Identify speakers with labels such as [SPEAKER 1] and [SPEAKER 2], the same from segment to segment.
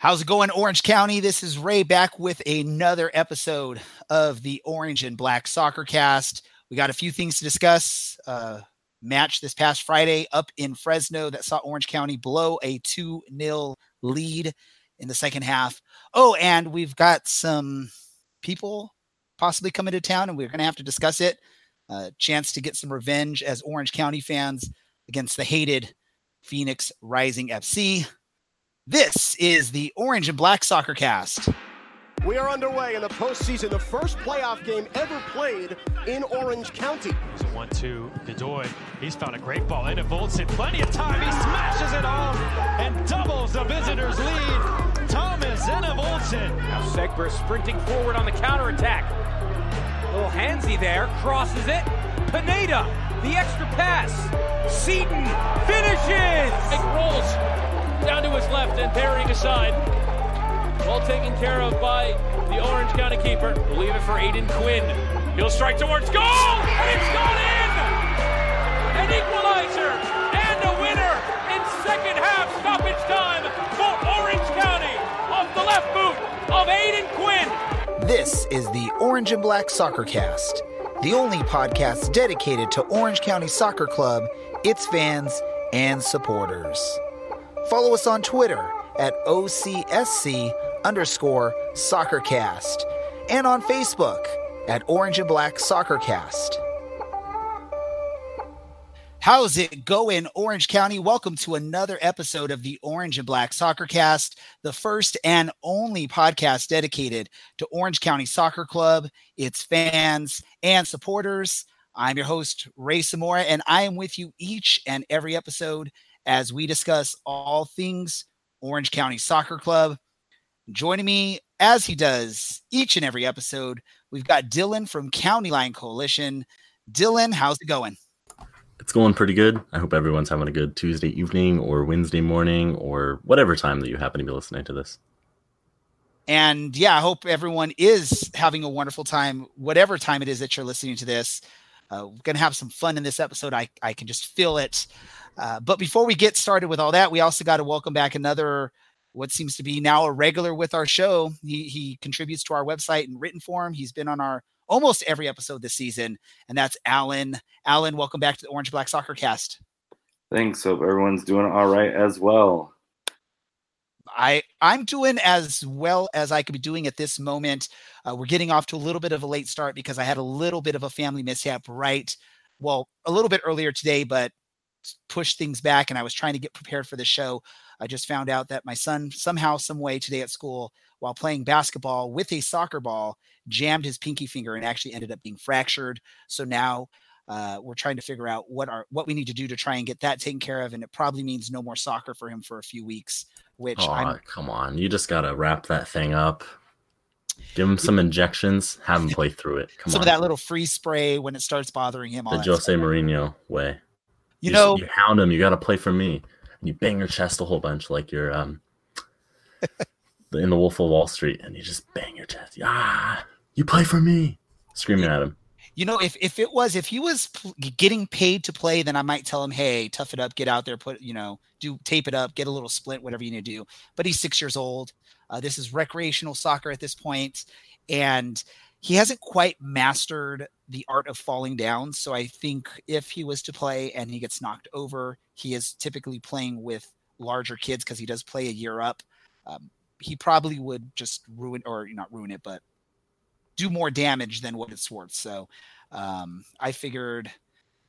[SPEAKER 1] How's it going, Orange County? This is Ray back with another episode of the Orange and Black Soccer Cast. We got a few things to discuss. Uh, match this past Friday up in Fresno that saw Orange County blow a 2 0 lead in the second half. Oh, and we've got some people possibly coming to town, and we're going to have to discuss it. A chance to get some revenge as Orange County fans against the hated Phoenix Rising FC. This is the Orange and Black Soccer Cast.
[SPEAKER 2] We are underway in the postseason, the first playoff game ever played in Orange County.
[SPEAKER 3] It's a 1 2. Godoy, he's found a great ball into Voltson. Plenty of time. He smashes it home and doubles the visitors' lead. Thomas Enevoldsen.
[SPEAKER 4] Now Segber sprinting forward on the counterattack. Little handsy there, crosses it. Pineda, the extra pass. Seaton finishes.
[SPEAKER 5] It rolls down to his left and parrying aside. Well taken care of by the Orange County keeper. We'll leave it for Aodhan Quinn. He'll strike towards goal, and it's gone in! An equalizer and a winner in second half stoppage time for Orange County off the left boot of Aodhan Quinn.
[SPEAKER 1] This is the Orange and Black Soccer Cast, the only podcast dedicated to Orange County Soccer Club, its fans, and supporters. Follow us on Twitter at OCSC underscore soccercast and on Facebook at Orange and Black Soccercast. How's it going, Orange County? Welcome to another episode of the Orange and Black Soccer Cast, the first and only podcast dedicated to Orange County Soccer Club, its fans, and supporters. I'm your host, Ray Samora, and I am with you each and every episode as we discuss all things Orange County Soccer Club. Joining me as he does each and every episode, we've got Dylan from County Line Coalition. Dylan, how's it going?
[SPEAKER 6] It's going pretty good. I hope everyone's having a good Tuesday evening or Wednesday morning or whatever time that you happen to be listening to this.
[SPEAKER 1] And yeah, I hope everyone is having a wonderful time, whatever time it is that you're listening to this. Uh, we're going to have some fun in this episode. I, I can just feel it. Uh, but before we get started with all that, we also got to welcome back another what seems to be now a regular with our show. He he contributes to our website in written form. He's been on our almost every episode this season, and that's Alan. Alan, welcome back to the Orange Black Soccer Cast.
[SPEAKER 7] Thanks. Hope everyone's doing all right as well.
[SPEAKER 1] I I'm doing as well as I could be doing at this moment. Uh, we're getting off to a little bit of a late start because I had a little bit of a family mishap right, well, a little bit earlier today, but push things back and I was trying to get prepared for the show. I just found out that my son somehow, some way today at school, while playing basketball with a soccer ball, jammed his pinky finger and actually ended up being fractured. So now uh, we're trying to figure out what are what we need to do to try and get that taken care of, and it probably means no more soccer for him for a few weeks. Which
[SPEAKER 6] oh, I'm, come on, you just gotta wrap that thing up. Give him some injections. Have him play through it.
[SPEAKER 1] Come some on. of that little free spray when it starts bothering him.
[SPEAKER 6] The Jose Mourinho way.
[SPEAKER 1] You, you know,
[SPEAKER 6] you hound him. You got to play for me. And you bang your chest a whole bunch like you're um in the Wolf of Wall Street, and you just bang your chest. Yeah, you play for me, screaming at him.
[SPEAKER 1] You know, if if it was if he was getting paid to play, then I might tell him, "Hey, tough it up, get out there, put you know, do tape it up, get a little splint, whatever you need to do." But he's six years old. Uh, this is recreational soccer at this point, and he hasn't quite mastered the art of falling down. So I think if he was to play and he gets knocked over, he is typically playing with larger kids because he does play a year up. Um, he probably would just ruin or not ruin it, but do more damage than what it's worth. So um, I figured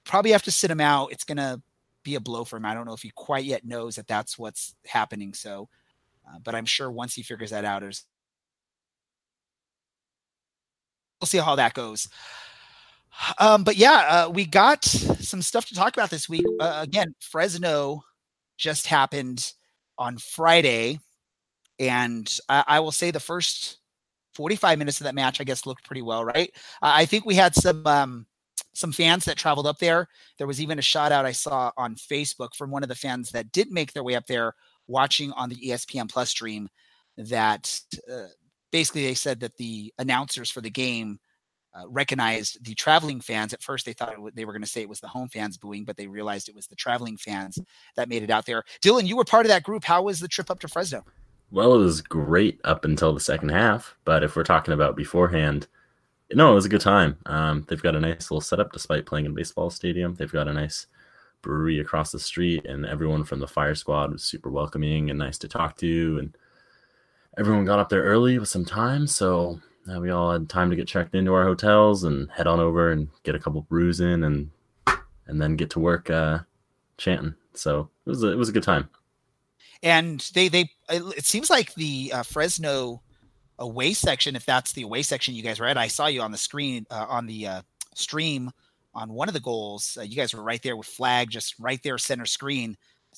[SPEAKER 1] probably have to sit him out. It's gonna be a blow for him. I don't know if he quite yet knows that that's what's happening. So, uh, but I'm sure once he figures that out, there's we'll see how that goes. Um, but yeah, uh, we got some stuff to talk about this week. Uh, again, Fresno just happened on Friday, and I, I, will say the first 45 minutes of that match, I guess, looked pretty well. Right? I think we had some um, some fans that traveled up there. There was even a shout out I saw on Facebook from one of the fans that did make their way up there, watching on the ESPN Plus stream. That uh, basically they said that the announcers for the game uh, recognized the traveling fans. At first, they thought w- they were going to say it was the home fans booing, but they realized it was the traveling fans that made it out there. Dylan, you were part of that group. How was the trip up to Fresno?
[SPEAKER 6] Well, it was great up until the second half, but if we're talking about beforehand, no, it was a good time. Um, they've got a nice little setup despite playing in baseball stadium. They've got a nice brewery across the street, and everyone from the fire squad was super welcoming and nice to talk to. And everyone got up there early with some time, so uh, we all had time to get checked into our hotels and head on over and get a couple brews in, and and then get to work uh, chanting. So it was a, it was a good time.
[SPEAKER 1] And they they it seems like the uh, Fresno away section, if that's the away section you guys were at, I saw you on the screen uh, on the uh, stream on one of the goals. Uh, you guys were right there with flag, just right there center screen.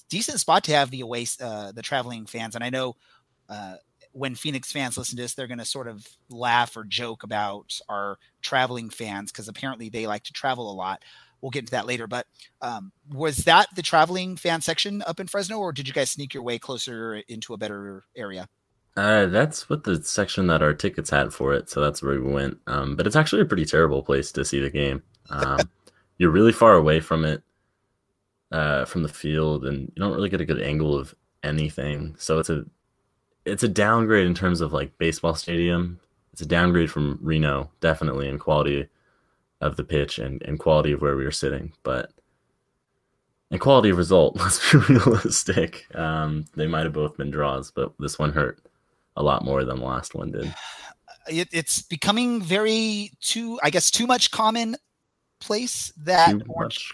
[SPEAKER 1] Decent spot to have the away the traveling fans, and I know when Phoenix fans listen to this, they're going to sort of laugh or joke about our traveling fans because apparently they like to travel a lot. We'll get into that later. But um, was that the traveling fan section up in Fresno, or did you guys sneak your way closer into a better area?
[SPEAKER 6] Uh, that's what the section that our tickets had for it, so that's where we went. Um, but it's actually a pretty terrible place to see the game. Um, you're really far away from it, uh, from the field, and you don't really get a good angle of anything. So it's a it's a downgrade in terms of like baseball stadium. It's a downgrade from Reno, definitely in quality of the pitch and, and quality of where we were sitting, but and quality of result. Let's be realistic. Um, they might have both been draws, but this one hurt a lot more than the last one did.
[SPEAKER 1] It, it's becoming very too, I guess, too much commonplace that
[SPEAKER 6] Too
[SPEAKER 1] orange
[SPEAKER 6] much,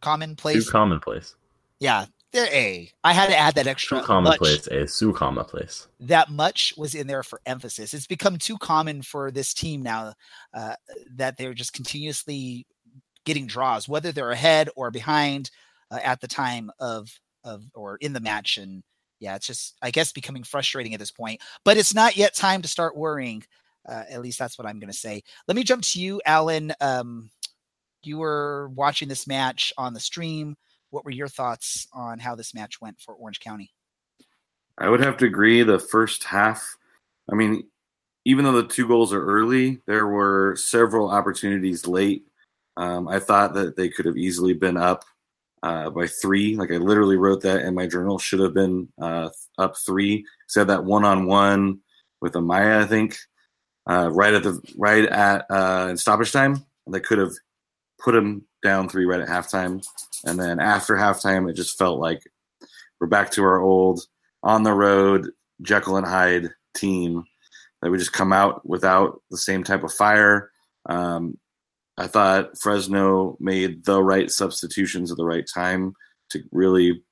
[SPEAKER 1] commonplace.
[SPEAKER 6] too commonplace,
[SPEAKER 1] yeah, there. A. I had to add that extra
[SPEAKER 6] too
[SPEAKER 1] much.
[SPEAKER 6] commonplace, a too commonplace.
[SPEAKER 1] That much was in there for emphasis. It's become too common for this team now uh, that they're just continuously getting draws, whether they're ahead or behind uh, at the time of of or in the match and yeah it's just i guess becoming frustrating at this point but it's not yet time to start worrying uh, at least that's what i'm going to say let me jump to you alan um, you were watching this match on the stream what were your thoughts on how this match went for orange county
[SPEAKER 7] I would have to agree. The first half, I mean, even though the two goals are early, there were several opportunities late. Um, I thought that they could have easily been up uh, by three. Like I literally wrote that in my journal. Should have been uh, up three. Said that one on one with Amaya, I think, uh, right at the right at uh, stoppage time. They could have put him down three right at halftime, and then after halftime, it just felt like we're back to our old on the road Jekyll and Hyde team that we just come out without the same type of fire. Um, I thought Fresno made the right substitutions at the right time to really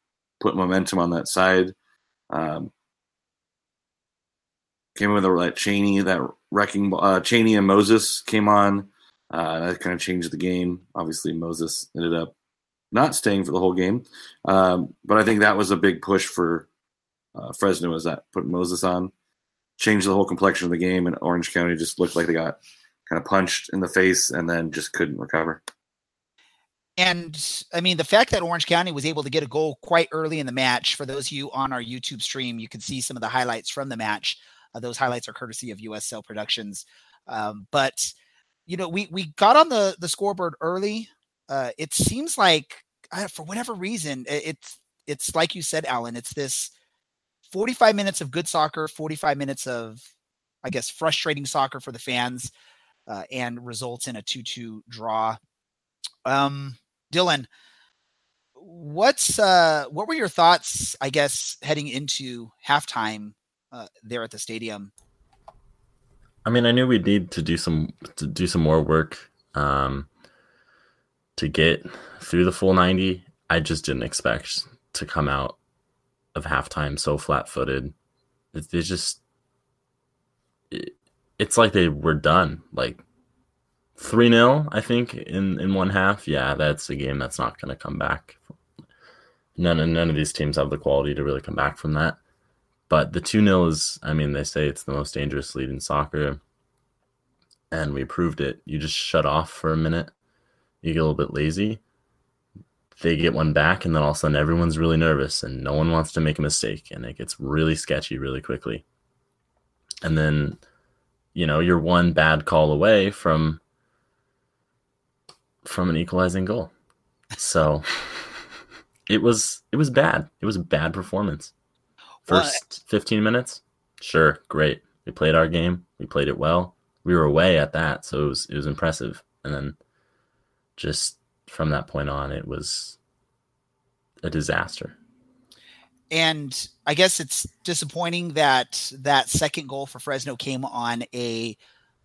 [SPEAKER 7] put momentum on that side. Um, came in with a like Cheney, that wrecking uh, Cheney and Moses came on. Uh, that kind of changed the game. Obviously, Moses ended up not staying for the whole game, um, but I think that was a big push for uh, Fresno. Was that put Moses on, changed the whole complexion of the game, and Orange County just looked like they got kind of punched in the face and then just couldn't recover.
[SPEAKER 1] And I mean, the fact that Orange County was able to get a goal quite early in the match, for those of you on our YouTube stream, you can see some of the highlights from the match. Uh, those highlights are courtesy of USL Productions. Um, but you know, we we got on the the scoreboard early. Uh, it seems like uh, for whatever reason, it, it's it's like you said, Alan. It's this 45 minutes of good soccer, 45 minutes of, I guess, frustrating soccer for the fans, uh, and results in a 2-2 draw. Um, Dylan, what's uh what were your thoughts i guess heading into halftime uh, there at the stadium
[SPEAKER 6] I mean, I knew we'd need to do some to do some more work um, to get through the full ninety. I just didn't expect to come out of halftime so flat-footed. It, it's just, it, it's like they were done. Like three 0 I think in in one half. Yeah, that's a game that's not going to come back. None none of these teams have the quality to really come back from that. But the 2 0 is, I mean, they say it's the most dangerous lead in soccer. And we proved it. You just shut off for a minute, you get a little bit lazy. They get one back, and then all of a sudden everyone's really nervous and no one wants to make a mistake. And it gets really sketchy really quickly. And then, you know, you're one bad call away from from an equalizing goal. So it was it was bad. It was a bad performance. First 15 minutes, sure, great. We played our game. We played it well. We were away at that, so it was it was impressive. And then just from that point on, it was a disaster.
[SPEAKER 1] And I guess it's disappointing that that second goal for Fresno came on a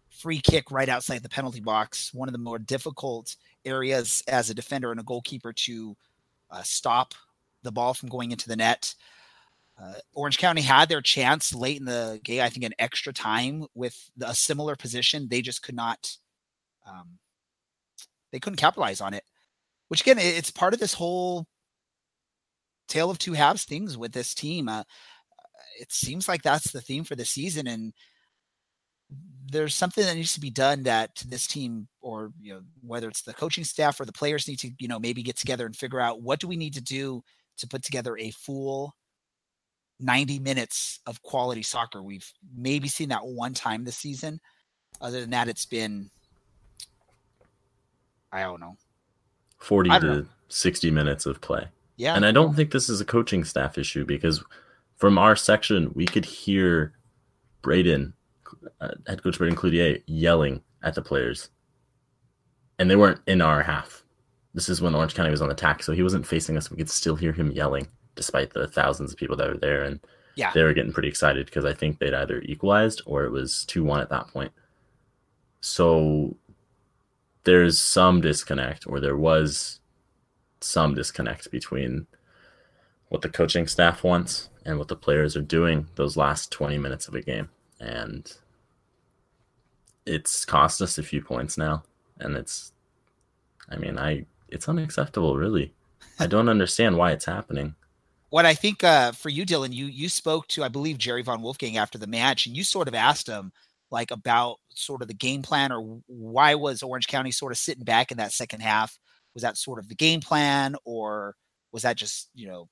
[SPEAKER 1] free kick right outside the penalty box, one of the more difficult areas as a defender and a goalkeeper to uh, stop the ball from going into the net. Uh, Orange County had their chance late in the game, I think an extra time with a similar position. They just could not, um, they couldn't capitalize on it, which again, it's part of this whole tale of two halves things with this team. Uh, it seems like that's the theme for the season. And there's something that needs to be done that this team or you know whether it's the coaching staff or the players need to you know maybe get together and figure out what do we need to do to put together a full 90 minutes of quality soccer. We've maybe seen that one time this season. Other than that it's been i don't know.
[SPEAKER 6] 40 don't to know. 60 minutes of play.
[SPEAKER 1] Yeah.
[SPEAKER 6] And i don't think this is a coaching staff issue because from our section we could hear braden uh, head coach Braden Cloutier yelling at the players, and they weren't in our half. This is when Orange County was on attack, so he wasn't facing us. We could still hear him yelling, despite the thousands of people that were there, and
[SPEAKER 1] yeah,
[SPEAKER 6] they were getting pretty excited because I think they'd either equalized or it was two one at that point. So there's some disconnect, or there was some disconnect between what the coaching staff wants and what the players are doing those last 20 minutes of a game. And it's cost us a few points now, and it's, I mean, I it's unacceptable, really. I don't understand why it's happening.
[SPEAKER 1] What I think uh, for you, Dylan, you you spoke to I believe Jerry van Wolfgang after the match, and you sort of asked him like about sort of the game plan or why was Orange County sort of sitting back in that second half? Was that sort of the game plan, or was that just you know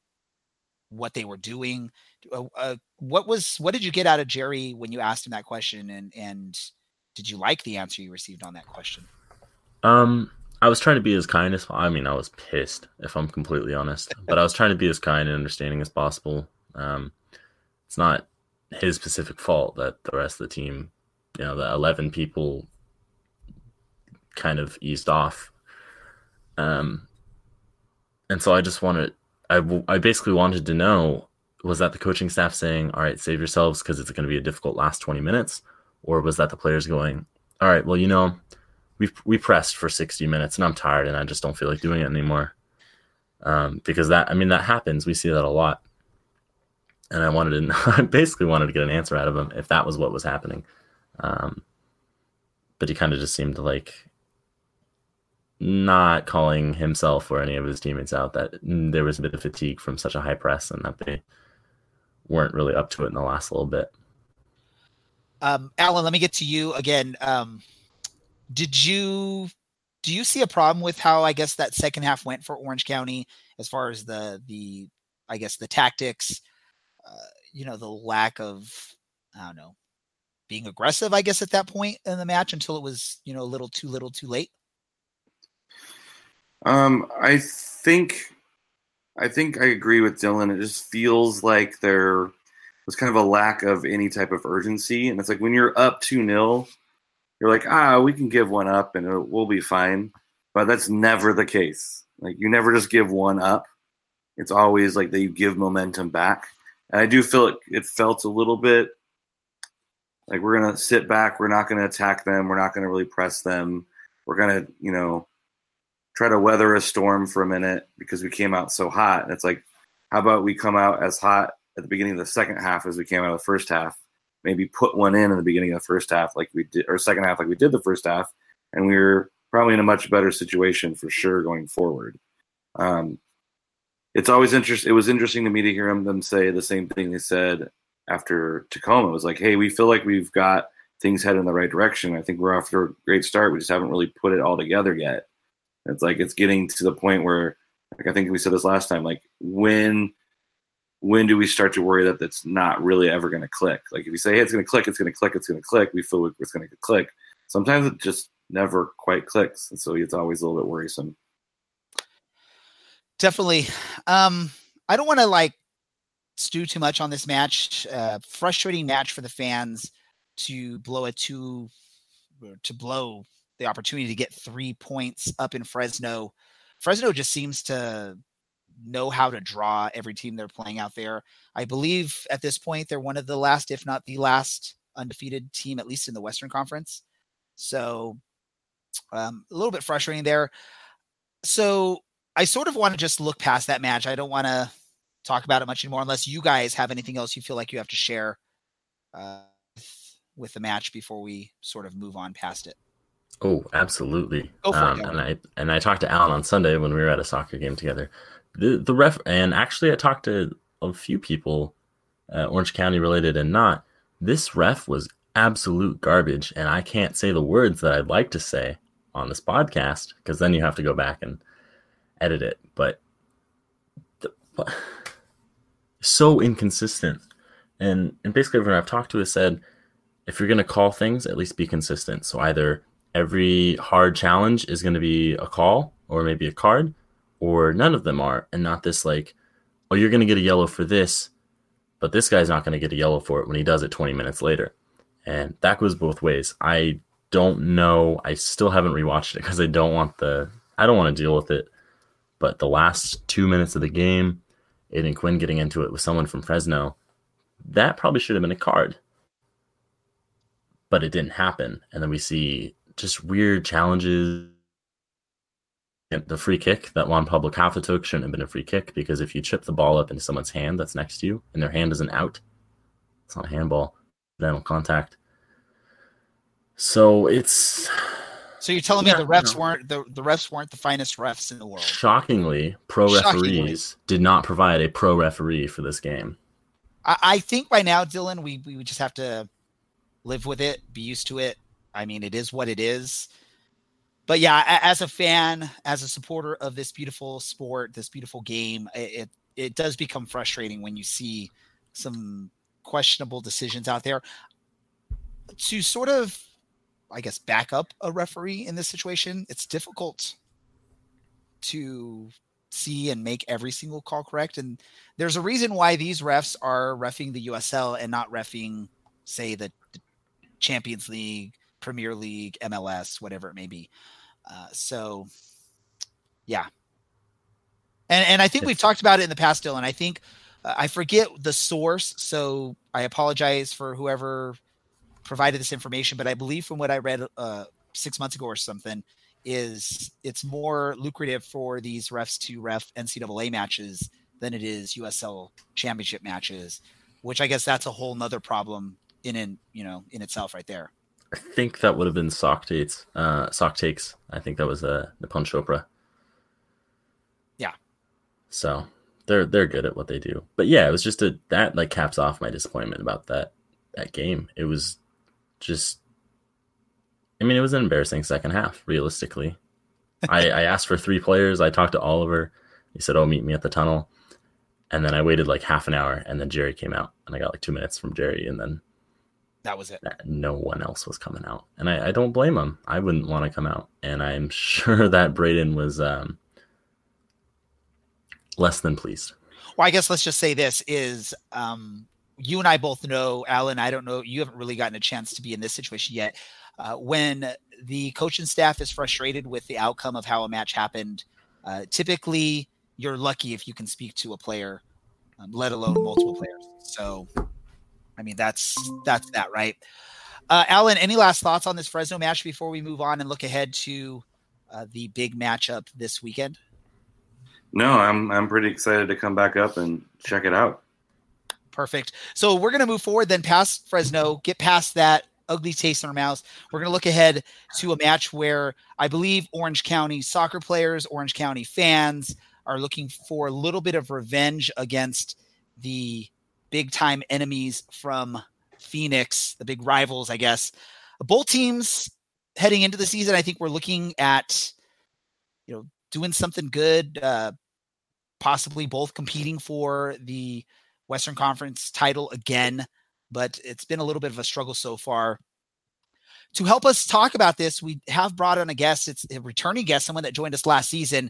[SPEAKER 1] what they were doing? Uh, uh, what was what did you get out of Jerry when you asked him that question, and and did you like the answer you received on that question?
[SPEAKER 6] Um, I was trying to be as kind as I mean, I was pissed if I'm completely honest, but I was trying to be as kind and understanding as possible. Um, it's not his specific fault that the rest of the team, you know, the 11 people kind of eased off. Um, and so I just wanted, I, I basically wanted to know was that the coaching staff saying, all right, save yourselves because it's going to be a difficult last 20 minutes? or was that the players going, all right, well, you know, we we pressed for 60 minutes and I'm tired and I just don't feel like doing it anymore. Um, because that, I mean, that happens. We see that a lot. And I wanted to, I basically wanted to get an answer out of him if that was what was happening. Um, but he kind of just seemed like not calling himself or any of his teammates out that there was a bit of fatigue from such a high press and that they weren't really up to it in the last little bit.
[SPEAKER 1] Um, Alan, let me get to you again. Um, did you do you see a problem with how I guess that second half went for Orange County as far as the the I guess the tactics, uh, you know, the lack of I don't know being aggressive. I guess at that point in the match until it was you know a little too little too late.
[SPEAKER 7] Um, I think I think I agree with Dylan. It just feels like they're was kind of a lack of any type of urgency. And it's like when you're up 2 0, you're like, ah, we can give one up and we'll be fine. But that's never the case. Like you never just give one up. It's always like that you give momentum back. And I do feel it, it felt a little bit like we're to sit back. We're not to attack them. We're not to really press them. We're to, you know, try to weather a storm for a minute because we came out so hot. And it's like, how about we come out as hot at the beginning of the second half as we came out of the first half. Maybe put one in in the beginning of the first half, like we did, or second half, like we did the first half, and we were probably in a much better situation for sure going forward. Um, it's always interesting. It was interesting to me to hear them say the same thing they said after Tacoma. It was like, hey, we feel like we've got things headed in the right direction. I think we're off to a great start. We just haven't really put it all together yet. It's like it's getting to the point where, like I think we said this last time, like when when do we start to worry that that's not really ever going to click? Like if you say, hey, it's going to click, it's going to click, it's going to click, we feel like it's going to click. Sometimes it just never quite clicks. And so it's always a little bit worrisome.
[SPEAKER 1] Definitely. Um, I don't want to like stew too much on this match. Uh, frustrating match for the fans to blow a two to blow the opportunity to get three points up in Fresno. Fresno just seems to know how to draw every team they're playing out there. I believe at this point they're one of the last, if not the last, undefeated team, at least in the Western Conference. So um, a little bit frustrating there. So I sort of want to just look past that match. I don't want to talk about it much anymore unless you guys have anything else you feel like you have to share uh, with the match before we sort of move on past it.
[SPEAKER 6] Oh, absolutely. Um, and I and I talked to Alan on Sunday when we were at a soccer game together. The the ref and actually I talked to a few people, uh, Orange County related and not. This ref was absolute garbage, and I can't say the words that I'd like to say on this podcast because then you have to go back and edit it. But the, so inconsistent, and and basically everyone I've talked to has said, if you're gonna call things, at least be consistent. So either every hard challenge is going to be a call or maybe a card, or none of them are, and not this like, oh, you're going to get a yellow for this, but this guy's not going to get a yellow for it when he does it 20 minutes later. And that goes both ways. I don't know. I still haven't rewatched it because I don't want the I don't want to deal with it. But the last two minutes of the game, Aodhan Quinn getting into it with someone from Fresno, that probably should have been a card. But it didn't happen. And then we see just weird challenges. The free kick that Juan Pablo Caffa took shouldn't have been a free kick because if you chip the ball up into someone's hand that's next to you and their hand isn't out, it's not a handball, then contact. So it's.
[SPEAKER 1] So you're telling yeah, me the refs weren't the, the refs weren't the finest refs in the world.
[SPEAKER 6] Shockingly, pro Shockingly. referees did not provide a pro referee for this game.
[SPEAKER 1] I, I think by now, Dylan, we we just have to live with it, be used to it, I mean, it is what it is. But yeah, as a fan, as a supporter of this beautiful sport, this beautiful game, it it does become frustrating when you see some questionable decisions out there. To sort of, I guess, back up a referee in this situation, it's difficult to see and make every single call correct. And there's a reason why these refs are refing the USL and not refing, say, the, Champions League Premier League, MLS, whatever it may be. Uh, so, yeah. And and I think we've talked about it in the past, Dylan. I think uh, I forget the source, so I apologize for whoever provided this information. But I believe from what I read uh, six months ago or something, is it's more lucrative for these refs to ref NCAA matches than it is USL championship matches, which I guess that's a whole nother problem in in you know in itself right there.
[SPEAKER 6] I think that would have been SocTakes. Uh, SocTakes. I think that was uh, Nipun Chopra.
[SPEAKER 1] Yeah.
[SPEAKER 6] So they're they're good at what they do. But yeah, it was just a that like caps off my disappointment about that that game. It was just. I mean, it was an embarrassing second half. Realistically, I, I asked for three players. I talked to Oliver. He said, "Oh, meet me at the tunnel." And then I waited like half an hour, and then Jerry came out, and I got like two minutes from Jerry, and then
[SPEAKER 1] that was it.
[SPEAKER 6] No one else was coming out, and I, I don't blame him. I wouldn't want to come out, and I'm sure that Braden was um, less than pleased.
[SPEAKER 1] Well, I guess let's just say this is um, you and I both know, Alan. I don't know. You haven't really gotten a chance to be in this situation yet. Uh, when the coaching staff is frustrated with the outcome of how a match happened, uh, typically you're lucky if you can speak to a player, um, let alone multiple players. So I mean, that's that's that, right? Uh, Alan, any last thoughts on this Fresno match before we move on and look ahead to uh, the big matchup this weekend?
[SPEAKER 7] No, I'm I'm pretty excited to come back up and check it out.
[SPEAKER 1] Perfect. So we're going to move forward then past Fresno, get past that ugly taste in our mouths. We're going to look ahead to a match where I believe Orange County soccer players, Orange County fans are looking for a little bit of revenge against the big time enemies from Phoenix, the big rivals, I guess. Both teams heading into the season, I think we're looking at, you know, doing something good, uh, possibly both competing for the Western Conference title again, but it's been a little bit of a struggle so far. To help us talk about this, we have brought on a guest. It's a returning guest, someone that joined us last season.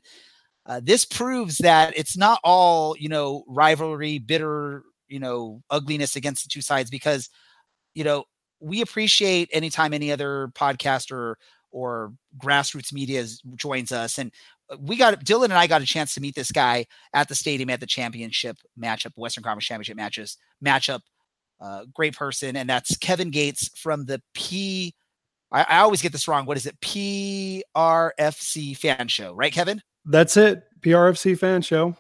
[SPEAKER 1] Uh, this proves that it's not all, you know, rivalry, bitter you know ugliness against the two sides because you know we appreciate anytime any other podcast or or grassroots media joins us and uh, we got dylan and i got a chance to meet this guy at the stadium at the championship matchup western conference championship matches matchup uh, great person and that's kevin gates from the p I, I always get this wrong what is it prfc fan show right kevin
[SPEAKER 8] that's it PRFC fan show.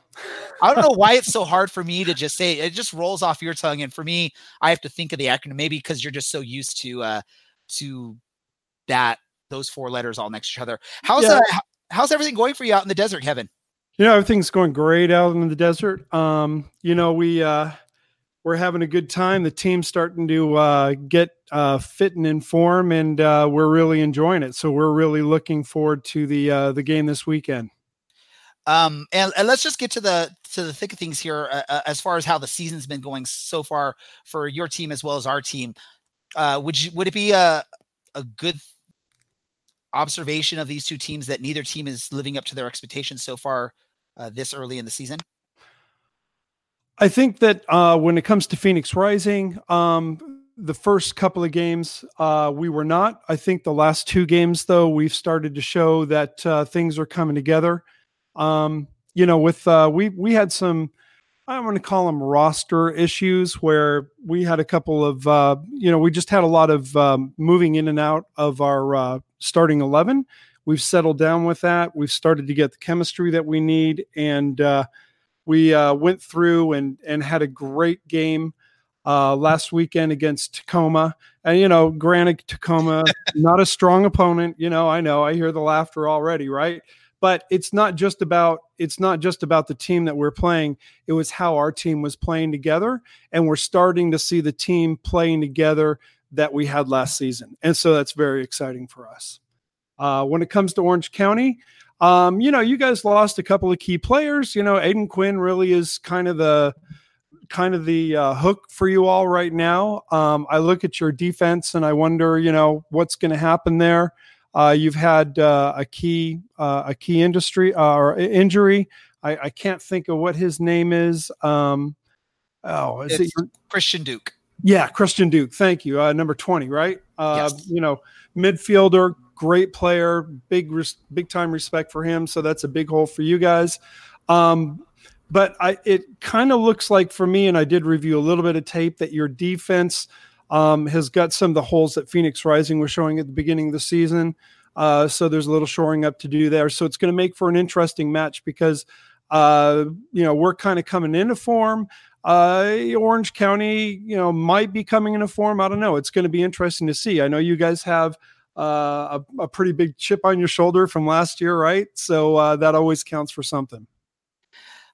[SPEAKER 1] I don't know why it's so hard for me to just say it just rolls off your tongue. And for me, I have to think of the acronym, maybe because you're just so used to uh to that those four letters all next to each other. How's yeah. uh, how's everything going for you out in the desert, Kevin?
[SPEAKER 8] You know, everything's going great out in the desert. Um, you know, we uh we're having a good time. The team's starting to uh, get uh, fit and in form, and uh, we're really enjoying it. So we're really looking forward to the uh, the game this weekend.
[SPEAKER 1] Um, and, and, let's just get to the to the thick of things here uh, uh, as far as how the season's been going so far for your team as well as our team. Uh, would you would it be a a good observation of these two teams that neither team is living up to their expectations so far uh, this early in the season?
[SPEAKER 8] I think that uh, when it comes to Phoenix Rising, um, the first couple of games uh, we were not. I think the last two games, though, we've started to show that uh, things are coming together. Um, you know, with uh, we we had some. I'm going to call them roster issues where we had a couple of, uh, you know, we just had a lot of um, moving in and out of our uh, starting 11. We've settled down with that. We've started to get the chemistry that we need. And uh, we uh, went through and, and had a great game uh, last weekend against Tacoma. And, you know, granted, Tacoma, not a strong opponent. You know, I know I hear the laughter already, right? But it's not just about it's not just about the team that we're playing. It was how our team was playing together and we're starting to see the team playing together that we had last season. And so that's very exciting for us. Uh, when it comes to orange county um, you know you guys lost a couple of key players. You know aodhan quinn really is kind of the kind of the uh, hook for you all right now. Um, i look at your defense and i wonder you know what's going to happen there uh, you've had uh, a key uh, a key industry uh, or injury. I, I, can't think of what his name is. Um, oh, is
[SPEAKER 1] it's it Christian Duke?
[SPEAKER 8] Yeah, Christian Duke. Thank you. Uh, number twenty, right?
[SPEAKER 1] Uh, yes.
[SPEAKER 8] You know, midfielder, great player, big res- big time respect for him. So that's a big hole for you guys. Um, but I, it kind of looks like for me, and I did review a little bit of tape that your defense um, has got some of the holes that Phoenix Rising was showing at the beginning of the season. Uh, so there's a little shoring up to do there. So it's going to make for an interesting match because, uh, you know, we're kind of coming into form. Uh, Orange County, you know, might be coming into form. I don't know. It's going to be interesting to see. I know you guys have uh, a, a, pretty big chip on your shoulder from last year, right? So uh, that always counts for something.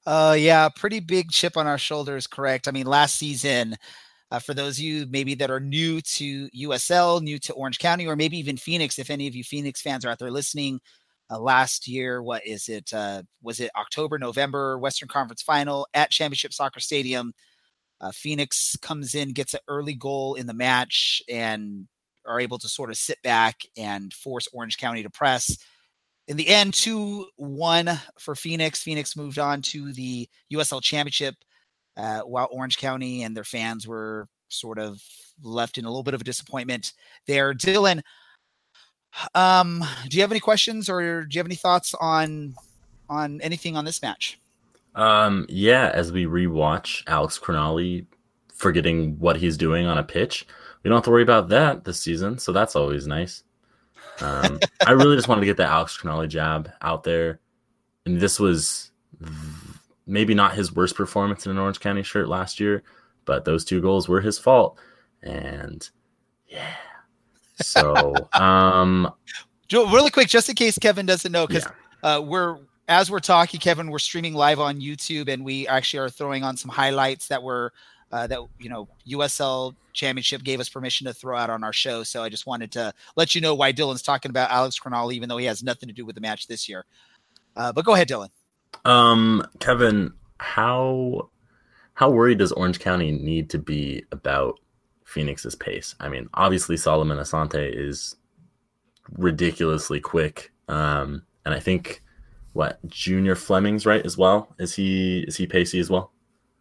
[SPEAKER 1] Uh, yeah, pretty big chip on our shoulders. Correct. I mean, last season, uh, for those of you maybe that are new to USL, new to Orange County, or maybe even Phoenix, if any of you Phoenix fans are out there listening, uh, last year, what is it? Uh, was it October, November, Western Conference final at Championship Soccer Stadium? Uh, Phoenix comes in, gets an early goal in the match, and are able to sort of sit back and force Orange County to press. In the end, 2 1 for Phoenix. Phoenix moved on to the USL Championship uh, while Orange County and their fans were sort of left in a little bit of a disappointment there. Dylan, um, do you have any questions or do you have any thoughts on on anything on this match?
[SPEAKER 6] Um, yeah, as we rewatch Alex Crognale forgetting what he's doing on a pitch, we don't have to worry about that this season, so that's always nice. Um, I really just wanted to get the Alex Crognale jab out there, and this was maybe not his worst performance in an Orange County shirt last year, but those two goals were his fault. And yeah. So, um,
[SPEAKER 1] really quick, just in case Kevin doesn't know, because yeah. uh, we're as we're talking, Kevin, we're streaming live on YouTube, and we actually are throwing on some highlights that were uh, that you know USL Championship gave us permission to throw out on our show. So I just wanted to let you know why Dylan's talking about Alex Crognale, even though he has nothing to do with the match this year. Uh, but go ahead, Dylan.
[SPEAKER 6] Um, Kevin, how how worried does Orange County need to be about Phoenix's pace? I mean, obviously Solomon Asante is ridiculously quick. Um, and I think what Junior Flemmings right as well. Is he is he pacey as well?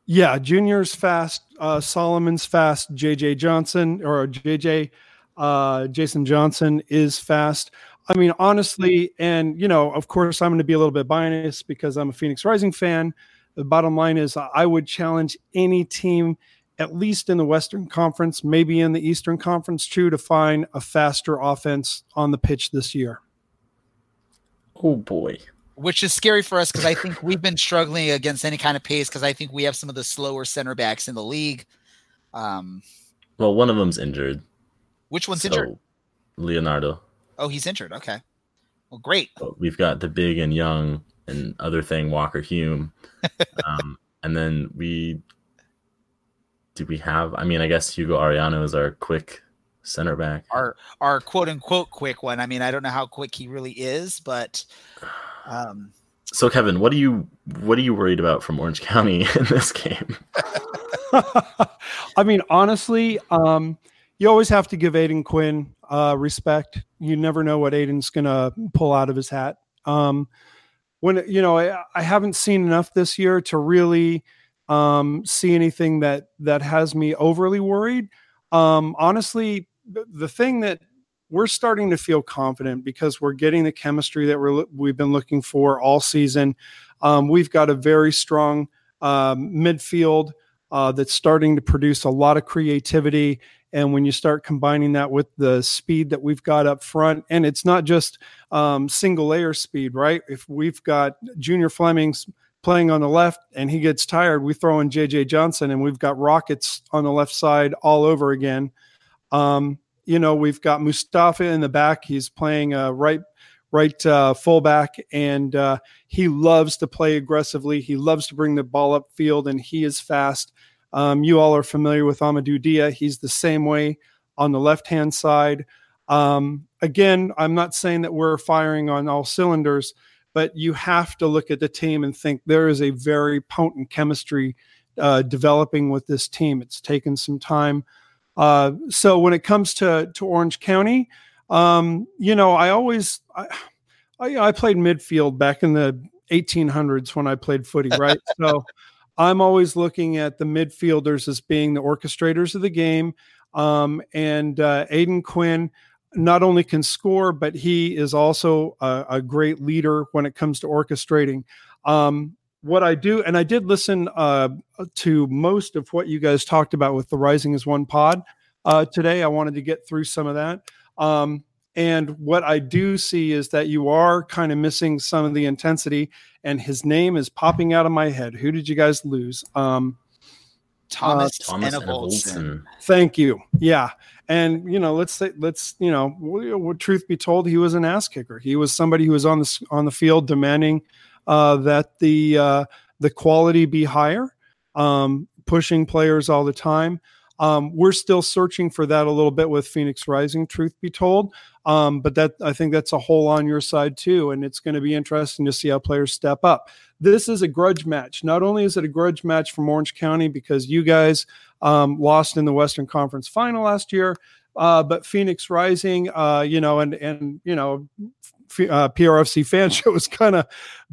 [SPEAKER 8] Yeah, Junior's fast. Uh, Solomon's fast. JJ Johnson or JJ uh, Jason Johnson is fast. I mean, honestly, and you know, of course, I'm going to be a little bit biased because I'm a Phoenix Rising fan. The bottom line is, I would challenge any team, at least in the Western Conference, maybe in the Eastern Conference, too, to find a faster offense on the pitch this year.
[SPEAKER 6] Oh boy,
[SPEAKER 1] which is scary for us because I think we've been struggling against any kind of pace because I think we have some of the slower center backs in the league. Um,
[SPEAKER 6] well, one of them's injured.
[SPEAKER 1] Which one's so, injured?
[SPEAKER 6] Leonardo.
[SPEAKER 1] Oh, he's injured. Okay. Well, great.
[SPEAKER 6] But we've got the big and young and other thing Walker Hume, um, and then we do we have? I mean, I guess Hugo Arellano is our quick center back.
[SPEAKER 1] Our our quote unquote quick one. I mean, I don't know how quick he really is, but um,
[SPEAKER 6] so Kevin, what are you what are you worried about from Orange County in this game?
[SPEAKER 8] I mean, honestly, um, you always have to give Aodhan Quinn uh, respect. You never know what Aodhan's going to pull out of his hat. Um, when you know, I, I, haven't seen enough this year to really um, see anything that that has me overly worried. Um, honestly, the, thing that we're starting to feel confident because we're getting the chemistry that we're we've been looking for all season. Um, we've got a very strong um, midfield uh, that's starting to produce a lot of creativity. And when you start combining that with the speed that we've got up front, and it's not just um, single layer speed, right? If we've got Junior Flemmings playing on the left and he gets tired, we throw in JJ Johnson and we've got rockets on the left side all over again. Um, you know, we've got Mustafa in the back. He's playing uh, right right uh, fullback, and uh, he loves to play aggressively. He loves to bring the ball up field, and he is fast. Um, you all are familiar with Amadou Dia. He's the same way on the left hand side. Um, again, I'm not saying that we're firing on all cylinders, but you have to look at the team and think there is a very potent chemistry uh, developing with this team. It's taken some time. Uh, so when it comes to to Orange County, um, you know, I always I, I, I played midfield back in the 1800s when I played footy, right? so I'm always looking at the midfielders as being the orchestrators of the game. Um, and uh, Aodhan Quinn not only can score, but he is also a, a great leader when it comes to orchestrating. Um, what I do, and I did listen uh, to most of what you guys talked about with the Rising as One pod uh, today. I wanted to get through some of that. Um, and what I do see is that you are kind of missing some of the intensity, and his name is popping out of my head. Who did you guys lose? Um,
[SPEAKER 1] Thomas, uh, Thomas
[SPEAKER 8] Thank you. Yeah, and you know, let's say, let's you know, truth be told, he was an ass kicker. He was somebody who was on the on the field demanding uh, that the uh, the quality be higher, um, pushing players all the time. Um, we're still searching for that a little bit with Phoenix Rising, truth be told. Um, but that I think that's a hole on your side too, and it's going to be interesting to see how players step up. This is a grudge match. Not only is it a grudge match from Orange County because you guys um, lost in the Western Conference Final last year, uh, but Phoenix Rising, uh, you know, and and you know, uh, PRFC fan shows kind of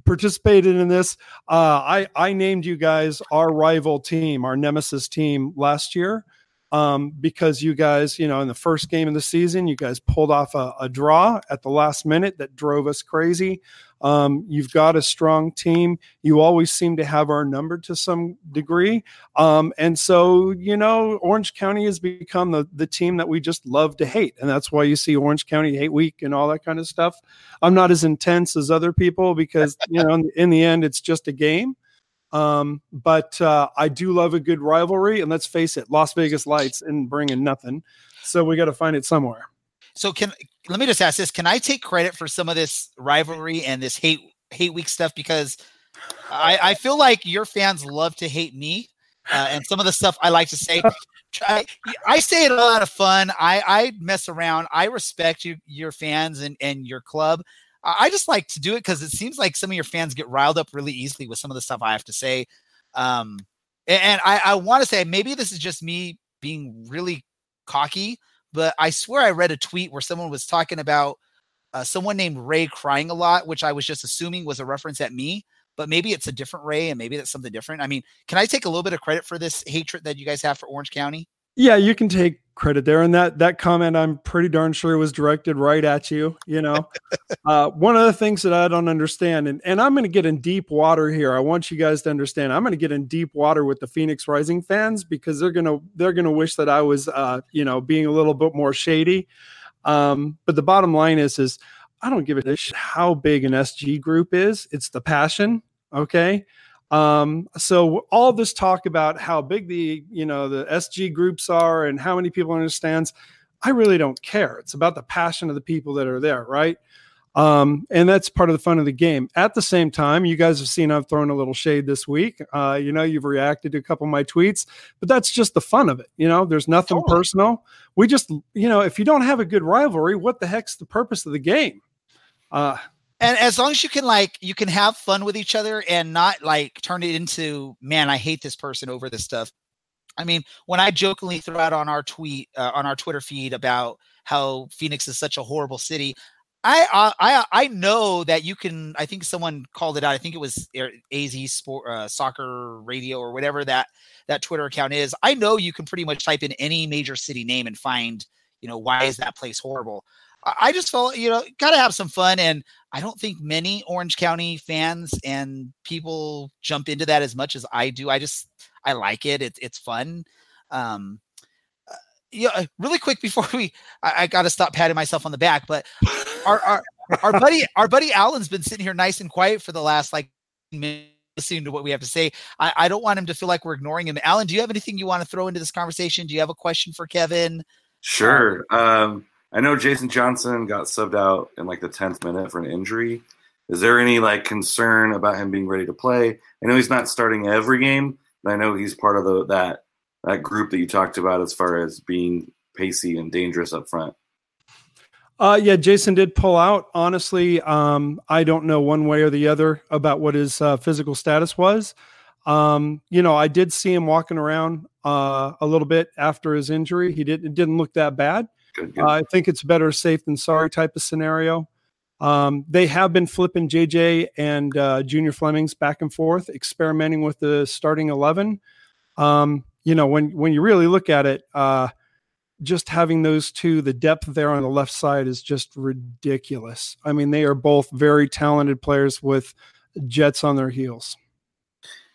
[SPEAKER 8] participated in this. Uh, I I named you guys our rival team, our nemesis team last year um, because you guys, you know, in the first game of the season, you guys pulled off a, a draw at the last minute that drove us crazy. Um, you've got a strong team. You always seem to have our number to some degree. Um, and so, you know, Orange County has become the, the team that we just love to hate. And that's why you see Orange County Hate Week and all that kind of stuff. I'm not as intense as other people because, you know, in, in the end, it's just a game. Um, but uh, I do love a good rivalry, and let's face it, Las Vegas Lights and bringing nothing, so we got to find it somewhere.
[SPEAKER 1] So can let me just ask this: Can I take credit for some of this rivalry and this hate hate week stuff because I, I feel like your fans love to hate me, uh, and some of the stuff I like to say. I, I say it all out of fun. I, I mess around. I respect you, your fans and, and your club. I just like to do it because it seems like some of your fans get riled up really easily with some of the stuff I have to say. Um, and I, I want to say maybe this is just me being really cocky, but I swear I read a tweet where someone was talking about uh, someone named Ray crying a lot, which I was just assuming was a reference at me. but maybe it's a different Ray and maybe that's something different. I mean, can I take a little bit of credit for this hatred that you guys have for Orange County?
[SPEAKER 8] Yeah, you can take credit there. And that that comment I'm pretty darn sure was directed right at you. You know, uh, one of the things that I don't understand, and, and I'm going to get in deep water here. I want you guys to understand. I'm going to get in deep water with the Phoenix Rising fans because they're gonna they're gonna wish that I was uh, you know being a little bit more shady. Um, but the bottom line is is I don't give a shit how big an SG group is. It's the passion. Okay. Um, so all this talk about how big the you know the SG groups are and how many people understands, I really don't care. It's about the passion of the people that are there, right? Um, and that's part of the fun of the game. At the same time, you guys have seen I've thrown a little shade this week. Uh, you know, you've reacted to a couple of my tweets, but that's just the fun of it. You know, there's nothing totally. personal. We just, you know, if you don't have a good rivalry, what the heck's the purpose of the game?
[SPEAKER 1] Uh, and as long as you can like you can have fun with each other and not like turn it into man i hate this person over this stuff i mean when i jokingly throw out on our tweet uh, on our twitter feed about how phoenix is such a horrible city I, uh, I I know that you can. I think someone called it out. I think it was AZ Sport uh, Soccer Radio or whatever that that Twitter account is. I know you can pretty much type in any major city name and find you know why is that place horrible. I just felt, you know, got to have some fun. And I don't think many Orange County fans and people jump into that as much as I do. I just, I like it. It's, it's fun. Um, uh, yeah, really quick before we, I, I got to stop patting myself on the back, but our, our, our buddy, our buddy Alan's been sitting here nice and quiet for the last like minute listening to what we have to say. I, I don't want him to feel like we're ignoring him. Alan, do you have anything you want to throw into this conversation? Do you have a question for Kevin?
[SPEAKER 7] Sure. Um, I know Jason Johnson got subbed out in like the tenth minute for an injury. Is there any like concern about him being ready to play? I know he's not starting every game, but I know he's part of the that that group that you talked about as far as being pacey and dangerous up front.
[SPEAKER 8] Uh, yeah, Jason did pull out. Honestly, um, I don't know one way or the other about what his uh, physical status was. Um, you know, I did see him walking around uh, a little bit after his injury. He did. It didn't look that bad. Good, good. Uh, I think it's better safe than sorry type of scenario. Um, they have been flipping JJ and uh, Junior Flemmings back and forth, experimenting with the starting eleven. Um, you know, when when you really look at it, uh, just having those two, the depth there on the left side is just ridiculous. I mean, they are both very talented players with jets on their heels.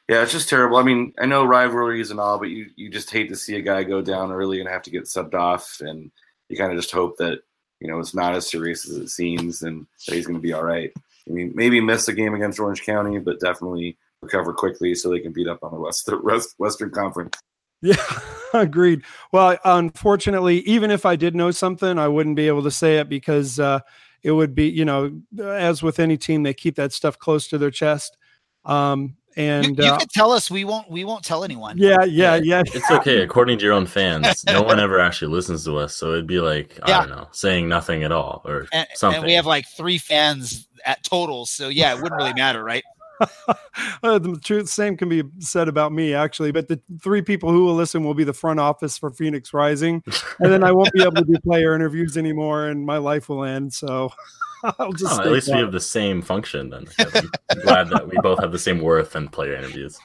[SPEAKER 7] Yeah, it's just terrible. I mean, I know rivalries and all, but you you just hate to see a guy go down early and have to get subbed off and you kind of just hope that you know it's not as serious as it seems and that he's going to be all right. I mean, maybe miss a game against Orange County, but definitely recover quickly so they can beat up on the West the Western Conference.
[SPEAKER 8] Yeah, agreed. Well, unfortunately, even if I did know something, I wouldn't be able to say it because uh, it would be, you know, as with any team, they keep that stuff close to their chest. Um, and
[SPEAKER 1] you, you uh, can tell us. We won't. We won't tell anyone.
[SPEAKER 8] Yeah, yeah, yeah.
[SPEAKER 6] It's okay. According to your own fans, no one ever actually listens to us, so it'd be like yeah. I don't know, saying nothing at all or
[SPEAKER 1] and,
[SPEAKER 6] something.
[SPEAKER 1] And we have like three fans at total, so yeah, it wouldn't really matter, right?
[SPEAKER 8] uh, the truth, same can be said about me actually. But the three people who will listen will be the front office for Phoenix Rising, and then I won't be able to do player interviews anymore, and my life will end. So.
[SPEAKER 6] I'll just oh, at least we have the same function then. I'm glad that we both have the same worth and player interviews.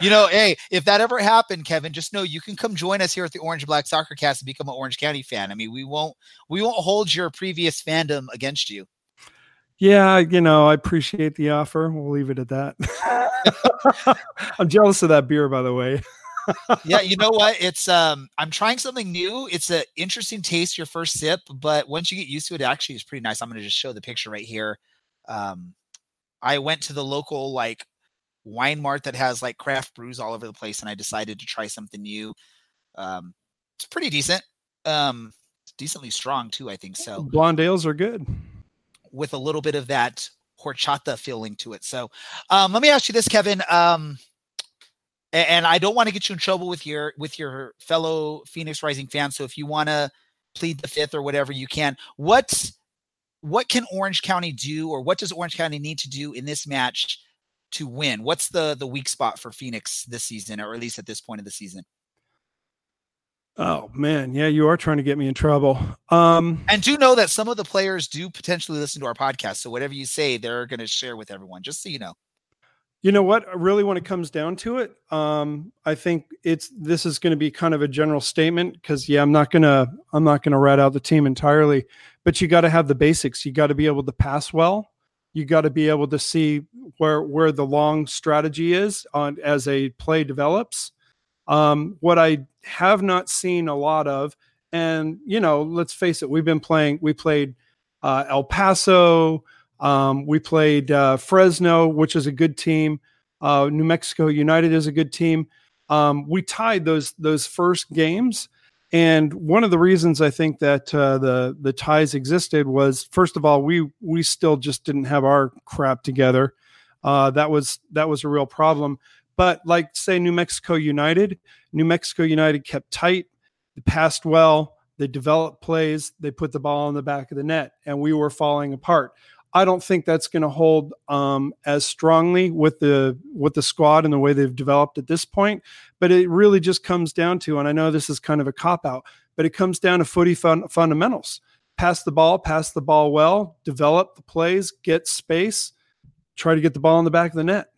[SPEAKER 1] You know, hey, if that ever happened, Kevin, just know you can come join us here at the Orange Black Soccer Cast and become an Orange County fan. I mean, we won't we won't hold your previous fandom against you.
[SPEAKER 8] Yeah, you know, I appreciate the offer. We'll leave it at that. I'm jealous of that beer, by the way
[SPEAKER 1] yeah, you know what? It's um I'm trying something new. It's an interesting taste your first sip, but once you get used to it, it actually is pretty nice. I'm gonna just show the picture right here. Um I went to the local like wine mart that has like craft brews all over the place and I decided to try something new. Um it's pretty decent. Um decently strong too, I think so.
[SPEAKER 8] Blonde ales are good.
[SPEAKER 1] With a little bit of that horchata feeling to it. So um let me ask you this, Kevin. Um and I don't want to get you in trouble with your with your fellow Phoenix Rising fans. So if you want to plead the fifth or whatever, you can. What what can Orange County do, or what does Orange County need to do in this match to win? What's the the weak spot for Phoenix this season, or at least at this point of the season?
[SPEAKER 8] Oh man, yeah, you are trying to get me in trouble. Um,
[SPEAKER 1] and do know that some of the players do potentially listen to our podcast. So whatever you say, they're going to share with everyone. Just so you know.
[SPEAKER 8] You know what? Really, when it comes down to it, um, I think it's this is going to be kind of a general statement because yeah, I'm not gonna I'm not gonna rat out the team entirely, but you got to have the basics. You got to be able to pass well. You got to be able to see where where the long strategy is on as a play develops. Um, what I have not seen a lot of, and you know, let's face it, we've been playing. We played uh, El Paso. Um, we played uh, Fresno, which is a good team. Uh, New Mexico United is a good team. Um, we tied those those first games, and one of the reasons I think that uh, the the ties existed was first of all we we still just didn't have our crap together. Uh, that was that was a real problem. But like say New Mexico United, New Mexico United kept tight, they passed well, they developed plays, they put the ball in the back of the net, and we were falling apart. I don't think that's going to hold um, as strongly with the with the squad and the way they've developed at this point. But it really just comes down to, and I know this is kind of a cop out, but it comes down to footy fun- fundamentals: pass the ball, pass the ball well, develop the plays, get space, try to get the ball in the back of the net.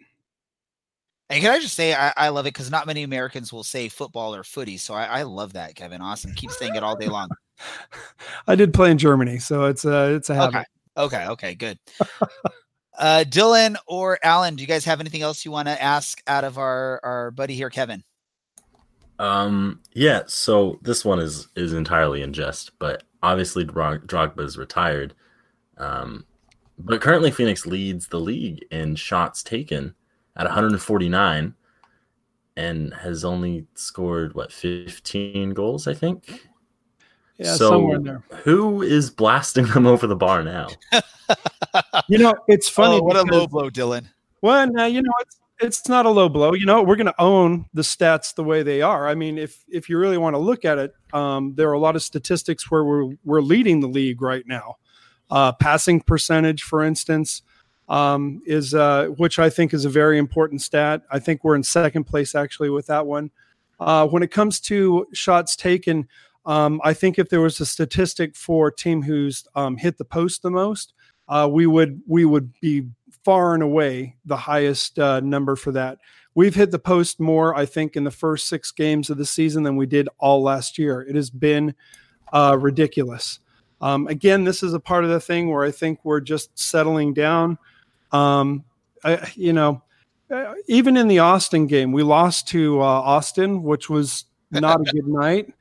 [SPEAKER 1] And can I just say I, I love it because not many Americans will say football or footy, so I, I love that, Kevin. Awesome, keep saying it all day long.
[SPEAKER 8] I did play in Germany, so it's a it's a habit.
[SPEAKER 1] Okay. Okay. Okay. Good. uh, Dylan or Alan, do you guys have anything else you want to ask out of our our buddy here, Kevin?
[SPEAKER 6] Um. Yeah. So this one is is entirely in jest, but obviously Drog- Drogba is retired. Um, but currently Phoenix leads the league in shots taken at 149, and has only scored what 15 goals, I think.
[SPEAKER 8] Yeah,
[SPEAKER 6] so
[SPEAKER 8] somewhere in there.
[SPEAKER 6] who is blasting them over the bar now?
[SPEAKER 8] You know, it's funny.
[SPEAKER 1] oh, what a low blow, Dylan.
[SPEAKER 8] Well, now you know it's it's not a low blow. You know, we're going to own the stats the way they are. I mean, if if you really want to look at it, um, there are a lot of statistics where we're we're leading the league right now. Uh, passing percentage, for instance, um, is uh, which I think is a very important stat. I think we're in second place actually with that one. Uh, when it comes to shots taken, um, I think if there was a statistic for a team who's um, hit the post the most, uh, we would we would be far and away the highest uh, number for that. We've hit the post more, I think, in the first six games of the season than we did all last year. It has been uh, ridiculous. Um, again, this is a part of the thing where I think we're just settling down. Um, I, you know, uh, even in the Austin game, we lost to uh, Austin, which was not a good night.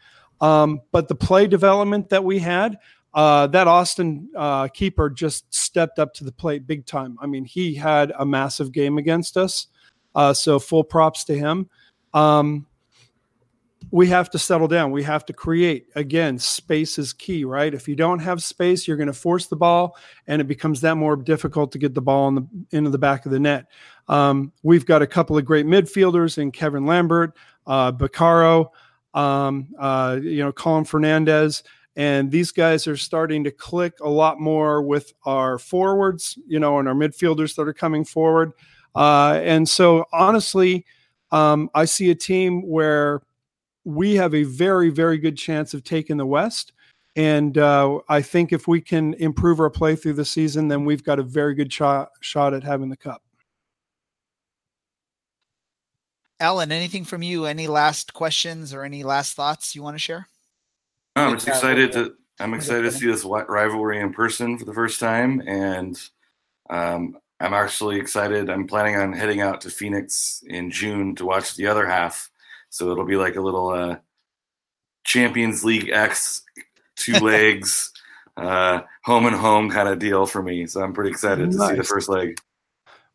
[SPEAKER 8] Um, but the play development that we had, uh, that Austin uh, keeper just stepped up to the plate big time. I mean, he had a massive game against us. Uh, so full props to him. Um, we have to settle down. We have to create. Again, space is key, right? If you don't have space, you're going to force the ball, and it becomes that more difficult to get the ball in the, into the back of the net. Um, we've got a couple of great midfielders in Kevin Lambert, uh, um, uh, you know, Colin Fernandez, and these guys are starting to click a lot more with our forwards, you know, and our midfielders that are coming forward. Uh, and so, honestly, um, I see a team where we have a very, very good chance of taking the West. And uh, I think if we can improve our play through the season, then we've got a very good shot shot at having the cup.
[SPEAKER 1] Alan, anything from you? Any last questions or any last thoughts you want to share?
[SPEAKER 7] No, I'm just excited to. I'm excited to see this rivalry in person for the first time, and um, I'm actually excited. I'm planning on heading out to Phoenix in June to watch the other half. So it'll be like a little uh, Champions League X, two legs, uh, home and home kind of deal for me. So I'm pretty excited to see the first leg.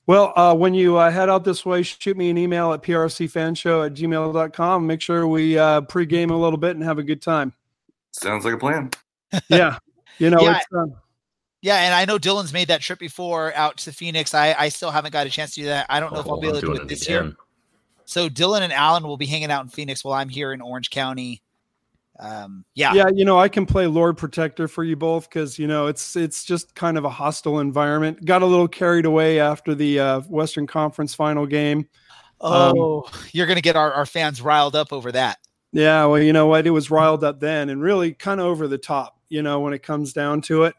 [SPEAKER 8] Well, uh, when you uh, head out this way, shoot me an email at prfcfanshow at gmail.com. Make sure we uh, pregame a little bit and have a good time.
[SPEAKER 7] Sounds like a plan.
[SPEAKER 8] Yeah. You know,
[SPEAKER 1] Yeah.
[SPEAKER 8] it's, um,
[SPEAKER 1] Yeah, and I know Dylan's made that trip before out to Phoenix. I, I still haven't got a chance to do that. I don't know if I'll be
[SPEAKER 6] Oh,
[SPEAKER 1] able to do it this year. So Dylan and Alan will be hanging out in Phoenix while I'm here in Orange County. Um, yeah,
[SPEAKER 8] yeah, you know, I can play Lord Protector for you both because you know it's it's just kind of a hostile environment. Got a little carried away after the uh, Western Conference final game.
[SPEAKER 1] Oh, you're gonna get our, our fans riled up over that.
[SPEAKER 8] Yeah, well, you know what? It was riled up then and really kind of over the top, you know, when it comes down to it.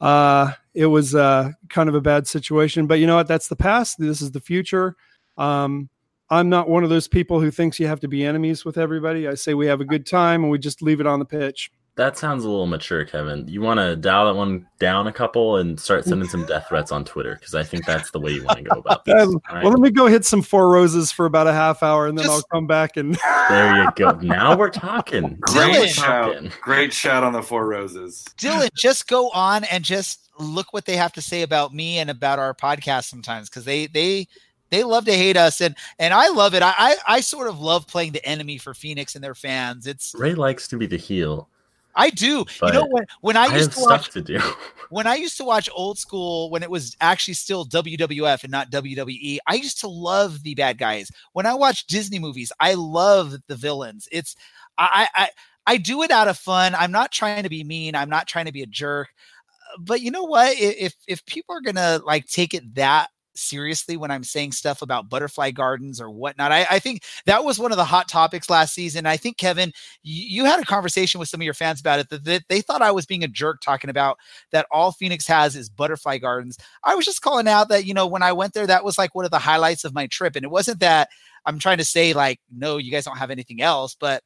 [SPEAKER 8] Uh, it was uh, kind of a bad situation. But you know what? That's the past. This is the future. Um, I'm not one of those people who thinks you have to be enemies with everybody. I say we have a good time and we just leave it on the pitch.
[SPEAKER 6] That sounds a little mature, Kevin. You want to dial that one down a couple and start sending some death threats on Twitter because I think that's the way you want to go about this.
[SPEAKER 8] Um,
[SPEAKER 6] all right?
[SPEAKER 8] Well, let me go hit some four roses for about a half hour and then
[SPEAKER 1] Just-
[SPEAKER 8] I'll come back and
[SPEAKER 6] there you go. Now we're talking.
[SPEAKER 1] Dylan.
[SPEAKER 7] Great shout.
[SPEAKER 6] talking.
[SPEAKER 7] Great shout on the four roses.
[SPEAKER 1] Dylan, just go on and just look what they have to say about me and about our podcast sometimes because they they they love to hate us and and I love it. I, I I sort of love playing the enemy for Phoenix and their fans. It's
[SPEAKER 6] Ray likes to be the heel.
[SPEAKER 1] I do. you know when when I
[SPEAKER 6] I,
[SPEAKER 1] used to watch
[SPEAKER 6] stuff to do.
[SPEAKER 1] when I used to watch old school when it was actually still WWF and not WWE, I used to love the bad guys. When I watch Disney movies, I love the villains. It's I I I do it out of fun. I'm not trying to be mean. I'm not trying to be a jerk. But you know what? If if people are gonna like take it that seriously when I'm saying stuff about butterfly gardens or whatnot, I, I think that was one of the hot topics last season. I think Kevin, you, you had a conversation with some of your fans about it that, that they thought I was being a jerk talking about that all Phoenix has is butterfly gardens. I was just calling out that, you know, when I went there, that was like one of the highlights of my trip. And it wasn't that I'm trying to say, like, no, you guys don't have anything else, but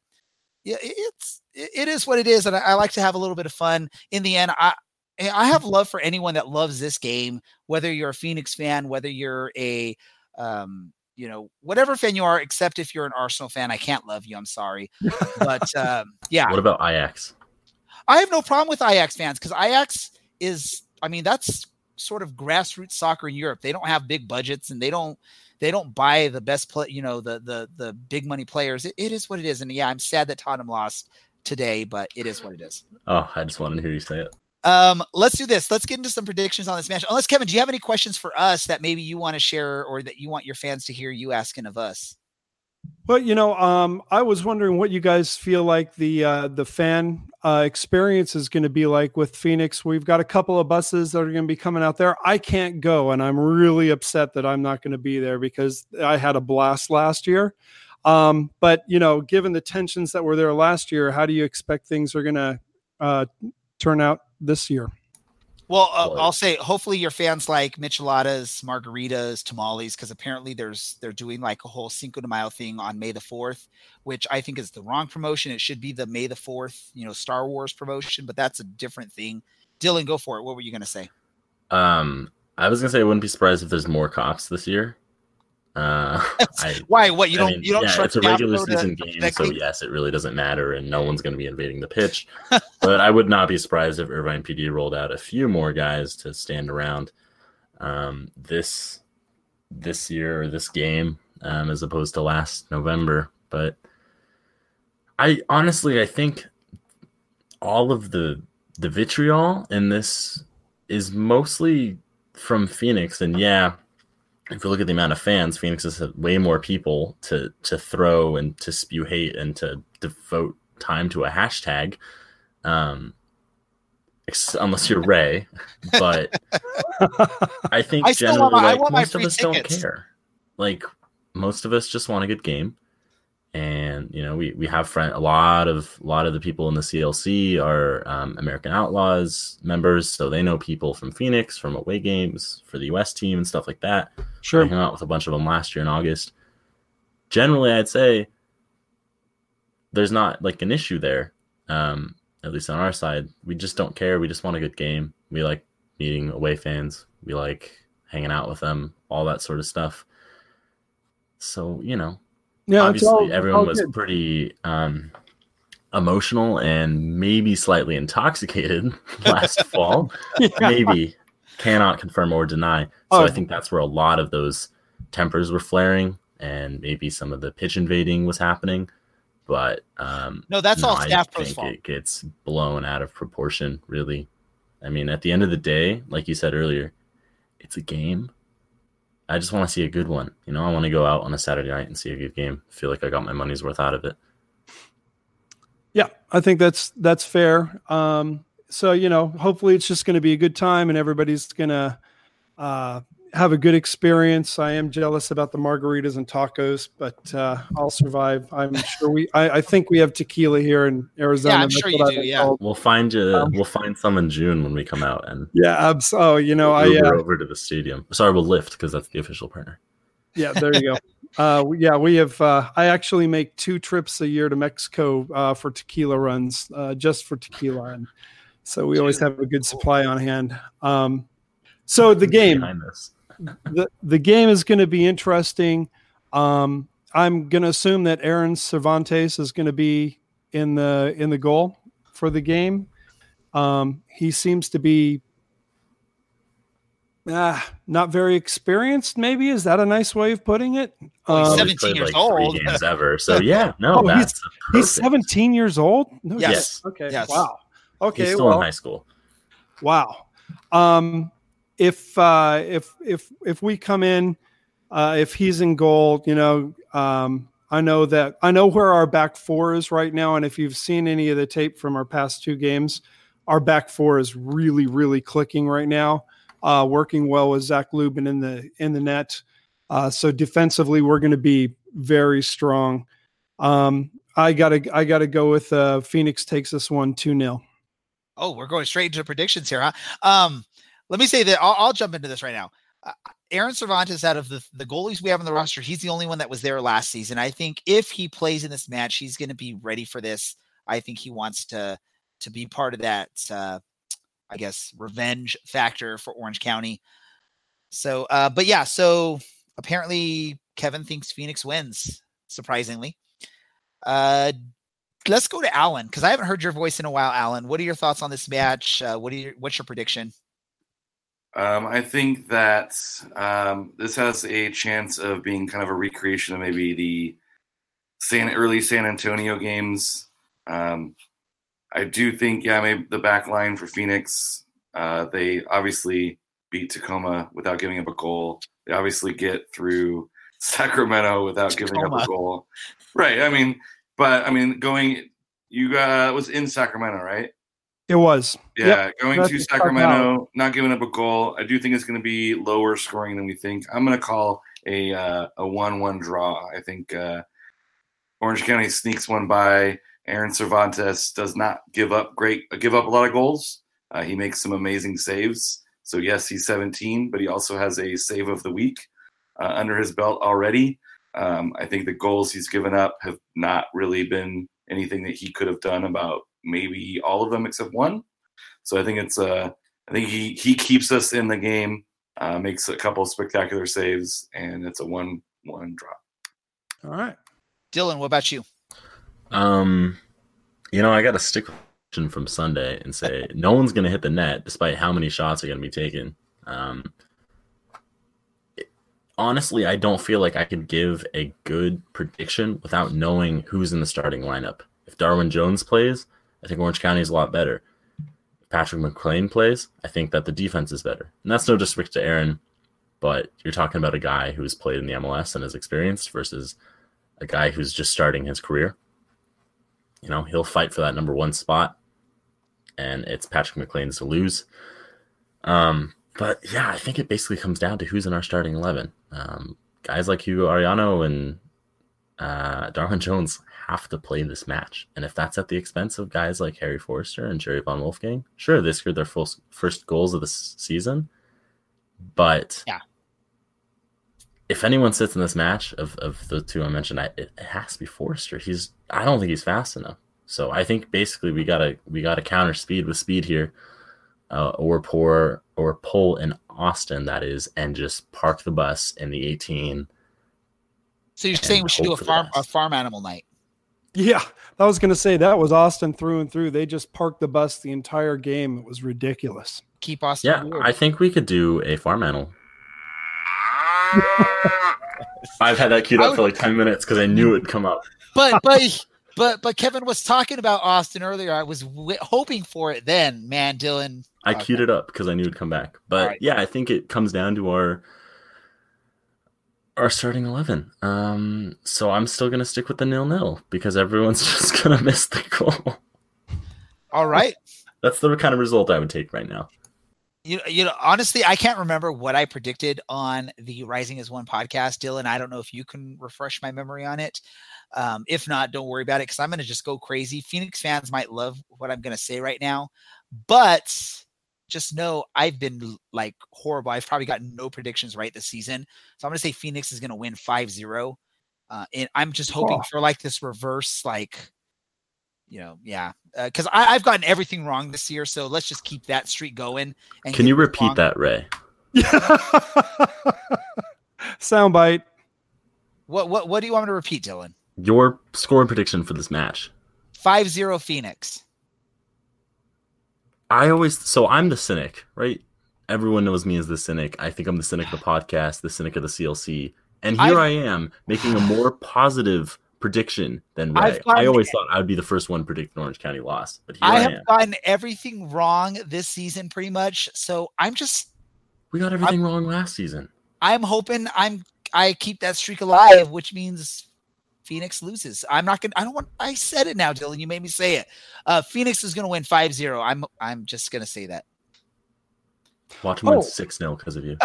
[SPEAKER 1] yeah, it's, it is what it is. And I, I like to have a little bit of fun. In the end, I, I have love for anyone that loves this game, whether you're a Phoenix fan, whether you're a, um, you know, whatever fan you are, except if you're an Arsenal fan, I can't love you. I'm sorry. But um, yeah,
[SPEAKER 6] What about Ajax?
[SPEAKER 1] I have no problem with Ajax fans because Ajax is, I mean, that's sort of grassroots soccer in Europe. They don't have big budgets and they don't they don't buy the best play, you know, the the the big money players. It, it is what it is. And yeah, I'm sad that Tottenham lost today, but it is what it is.
[SPEAKER 6] Oh, I just wanted to hear you say it.
[SPEAKER 1] Um, let's do this. Let's get into some predictions on this match. Unless Kevin, do you have any questions for us that maybe you want to share or that you want your fans to hear you asking of us?
[SPEAKER 8] Well, you know, um, I was wondering what you guys feel like the uh, the fan uh, experience is going to be like with Phoenix. We've got a couple of buses that are going to be coming out there. I can't go, and I'm really upset that I'm not going to be there because I had a blast last year. Um, but you know, given the tensions that were there last year, how do you expect things are going to uh, turn out this year?
[SPEAKER 1] Well, uh, I'll say hopefully your fans like micheladas, margaritas, tamales, because apparently there's they're doing like a whole Cinco de Mayo thing on May the fourth, which I think is the wrong promotion. It should be the May the fourth, you know, Star Wars promotion, but that's a different thing. Dylan, go for it. What were you gonna say?
[SPEAKER 6] Um, I was gonna say I wouldn't be surprised if there's more cops this year. Uh, I,
[SPEAKER 1] Why? What you
[SPEAKER 6] I
[SPEAKER 1] don't
[SPEAKER 6] mean,
[SPEAKER 1] you don't
[SPEAKER 6] yeah,
[SPEAKER 1] trust
[SPEAKER 6] it's a regular season game, so yes, it really doesn't matter, and no one's going to be invading the pitch. but I would not be surprised if Irvine PD rolled out a few more guys to stand around um, this this year or this game, um, as opposed to last November. But I honestly, I think all of the the vitriol in this is mostly from Phoenix, and yeah, if you look at the amount of fans, Phoenix has way more people to to throw and to spew hate and to devote time to a hashtag. Um, unless you're Ray, but I think
[SPEAKER 1] I
[SPEAKER 6] generally
[SPEAKER 1] want
[SPEAKER 6] like, most of us
[SPEAKER 1] tickets.
[SPEAKER 6] don't care. Like most of us just want a good game, and you know we we have friend a lot of a lot of the people in the CLC are um, American Outlaws members, so they know people from Phoenix from away games for the US team and stuff like that.
[SPEAKER 8] Sure, I
[SPEAKER 6] hung out with a bunch of them last year in August. Generally, I'd say there's not like an issue there. Um, at least on our side, we just don't care. We just want a good game. We like meeting away fans. We like hanging out with them, all that sort of stuff. So you know,
[SPEAKER 8] Yeah,
[SPEAKER 6] obviously
[SPEAKER 8] all-
[SPEAKER 6] everyone
[SPEAKER 8] all
[SPEAKER 6] was
[SPEAKER 8] good.
[SPEAKER 6] pretty um, emotional and maybe slightly intoxicated last fall.
[SPEAKER 8] Yeah.
[SPEAKER 6] Maybe cannot confirm or deny. So
[SPEAKER 8] Oh.
[SPEAKER 6] I think that's where a lot of those tempers were flaring, and maybe some of the pitch invading was happening. But um,
[SPEAKER 1] No, that's all
[SPEAKER 6] I
[SPEAKER 1] staff pros
[SPEAKER 6] think
[SPEAKER 1] fault.
[SPEAKER 6] it gets blown out of proportion. Really, I mean, at the end of the day, like you said earlier, it's a game. I just want to see a good one. You know, I want to go out on a Saturday night and see a good game. Feel like I got my money's worth out of it.
[SPEAKER 8] Yeah, I think that's that's fair. Um, so you know, hopefully it's just going to be a good time and everybody's going to uh, have a good experience. I am jealous about the margaritas and tacos, but uh, I'll survive. I'm sure we. I, I think we have tequila here in Arizona.
[SPEAKER 1] Yeah, I'm sure you do, yeah.
[SPEAKER 8] told.
[SPEAKER 6] We'll find you.
[SPEAKER 8] Um,
[SPEAKER 6] we'll find some in June when we come out and
[SPEAKER 8] Yeah, abs- oh, you know, I
[SPEAKER 6] Uber
[SPEAKER 8] uh,
[SPEAKER 6] over to the stadium. Sorry, we'll Lyft because that's the official partner.
[SPEAKER 8] Yeah, there you go. Uh, yeah, we have. Uh, I actually make two trips a year to Mexico uh, for tequila runs, uh, just for tequila, and so we always have a good supply on hand. Um, so the game, the the game is going to be interesting. Um, I'm going to assume that Aaron Cervantes is going to be in the in the goal for the game. Um, he seems to be uh, not very experienced. Maybe is that a nice way of putting it?
[SPEAKER 1] Well, um, 17 years like old.
[SPEAKER 6] games ever. So yeah, no, oh,
[SPEAKER 8] he's, he's, 17 years old.
[SPEAKER 1] No, yes. yes.
[SPEAKER 8] Okay.
[SPEAKER 1] Yes.
[SPEAKER 8] Wow. Okay.
[SPEAKER 6] He's still well, in high school.
[SPEAKER 8] Wow. Um, if uh, if if if we come in, uh, if he's in goal, you know, um, I know that I know where our back four is right now, and if you've seen any of the tape from our past two games, our back four is really really clicking right now, uh, working well with Zac Lubin in the in the net. Uh, so defensively, we're going to be very strong. Um, I gotta I gotta go with uh, Phoenix takes this one two 0
[SPEAKER 1] Oh, we're going straight into predictions here, huh? Um, let me say that I'll, I'll jump into this right now. Uh, Aaron Cervantes, out of the, the goalies we have on the roster, he's the only one that was there last season. I think if he plays in this match, he's going to be ready for this. I think he wants to to be part of that, uh, I guess, revenge factor for Orange County. So, uh, but yeah, so apparently Kevin thinks Phoenix wins, surprisingly. Uh, let's go to Alan because I haven't heard your voice in a while. Alan, what are your thoughts on this match? Uh, what are your, what's your prediction?
[SPEAKER 7] Um, I think that um, this has a chance of being kind of a recreation of maybe the San early San Antonio games. Um, I do think, yeah, maybe the back line for Phoenix. Uh, they obviously beat Tacoma without giving up a goal. They obviously get through Sacramento without Tacoma. giving up a goal. Right. I mean, but I mean, going you uh, was in Sacramento, right?
[SPEAKER 8] It was.
[SPEAKER 7] Yeah, yep. going That's to Sacramento, not giving up a goal. I do think it's going to be lower scoring than we think. I'm going to call a uh, a one-one draw. I think uh, Orange County sneaks one by. Aaron Cervantes does not give up great, give up a lot of goals. Uh, he makes some amazing saves. So yes, he's 17, but he also has a save of the week uh, under his belt already. Um, I think the goals he's given up have not really been anything that he could have done about maybe all of them except one. So I think it's uh I think he he keeps us in the game, uh, makes a couple spectacular saves, and it's a one one drop.
[SPEAKER 8] All right,
[SPEAKER 1] Dylan, what about you?
[SPEAKER 6] Um, you know, I got to stick from Sunday and say no one's going to hit the net, despite how many shots are going to be taken. Um, honestly, I don't feel like I could give a good prediction without knowing who's in the starting lineup. If Darwin Jones plays, I think Orange County is a lot better. Patrick McLain plays, I think that the defense is better. And that's no disrespect to Aaron, but you're talking about a guy who's played in the MLS and is experienced versus a guy who's just starting his career. You know, he'll fight for that number one spot, and it's Patrick McLain's to lose. Um, but yeah, I think it basically comes down to who's in our starting eleven. Um, guys like Hugo Arellano and uh, Darwin Jones have to play this match, and if that's at the expense of guys like Harry Forrester and Jerry van Wolfgang, sure, they scored their first first goals of the season, but
[SPEAKER 1] yeah,
[SPEAKER 6] if anyone sits in this match of, of the two I mentioned, I, it, it has to be Forrester. He's I don't think he's fast enough. So I think basically we gotta we gotta counter speed with speed here uh, or pour or pull in Austin that is, and just park the bus in the 18.
[SPEAKER 1] So you're saying we should do a farm a farm animal night?
[SPEAKER 8] Yeah, I was going to say that was Austin through and through. They just parked the bus the entire game. It was ridiculous.
[SPEAKER 1] Keep Austin.
[SPEAKER 6] Yeah, weird. I think we could do a farm animal. I've had that queued up would, for like 10 minutes because I knew it'd come up.
[SPEAKER 1] But but but but Kevin was talking about Austin earlier. I was w- hoping for it then, man, Dylan.
[SPEAKER 6] I queued it up because I knew it'd come back. But right. yeah, I think it comes down to our our starting eleven. Um, so I'm still gonna stick with the nil nil because everyone's just gonna miss the goal.
[SPEAKER 1] All right.
[SPEAKER 6] That's the kind of result I would take right now.
[SPEAKER 1] You you know, honestly, I can't remember what I predicted on the Rising as One podcast, Dylan. I don't know if you can refresh my memory on it. Um, if not, don't worry about it because I'm going to just go crazy. Phoenix fans might love what I'm going to say right now, but just know I've been like horrible. I've probably got no predictions right this season. So I'm going to say Phoenix is going to win 5 0. Uh, and I'm just hoping oh. for like this reverse, like, you know, yeah, because uh, I've gotten everything wrong this year. So let's just keep that streak going.
[SPEAKER 6] And Can you repeat wrong. that, Ray?
[SPEAKER 8] Soundbite.
[SPEAKER 1] What what what do you want me to repeat, Dylan?
[SPEAKER 6] Your scoring prediction for this match.
[SPEAKER 1] 5-0 Phoenix.
[SPEAKER 6] I always so I'm the cynic, right? Everyone knows me as the cynic. I think I'm the cynic of the podcast, the cynic of the CLC. And here I've, I am making a more positive prediction than Ray. I always thought I would be the first one predicting Orange County loss, but I, I, have am.
[SPEAKER 1] gotten everything wrong this season pretty much. So I'm just
[SPEAKER 6] we got everything I'm, wrong last season.
[SPEAKER 1] I'm hoping I'm I keep that streak alive, which means Phoenix loses. I'm not gonna I don't want I said it now, Dylan. You made me say it. Uh Phoenix is gonna win 5-0. I'm I'm just gonna say that.
[SPEAKER 6] Watch them oh. win 6 0 because of you.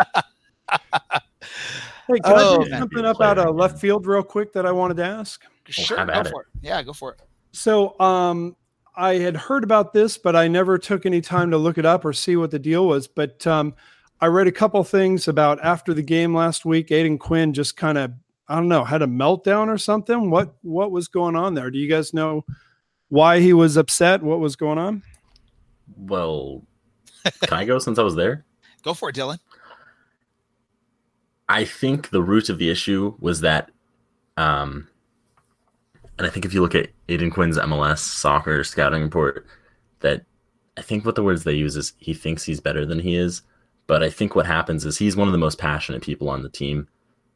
[SPEAKER 8] Hey, can oh, I do something up out of left field real quick that I wanted to ask?
[SPEAKER 1] Sure, go for it. Yeah, go for it.
[SPEAKER 8] So, um, I had heard about this, but I never took any time to look it up or see what the deal was. But um, I read a couple things about after the game last week. Aodhan Quinn just kind of, I don't know, had a meltdown or something. What what was going on there? Do you guys know why he was upset? What was going on?
[SPEAKER 6] Well, can I go since I was there?
[SPEAKER 1] Go for it, Dylan.
[SPEAKER 6] I think the root of the issue was that, um, and I think if you look at Aodhan Quinn's MLS soccer scouting report, that I think what the words they use is he thinks he's better than he is. But I think what happens is he's one of the most passionate people on the team.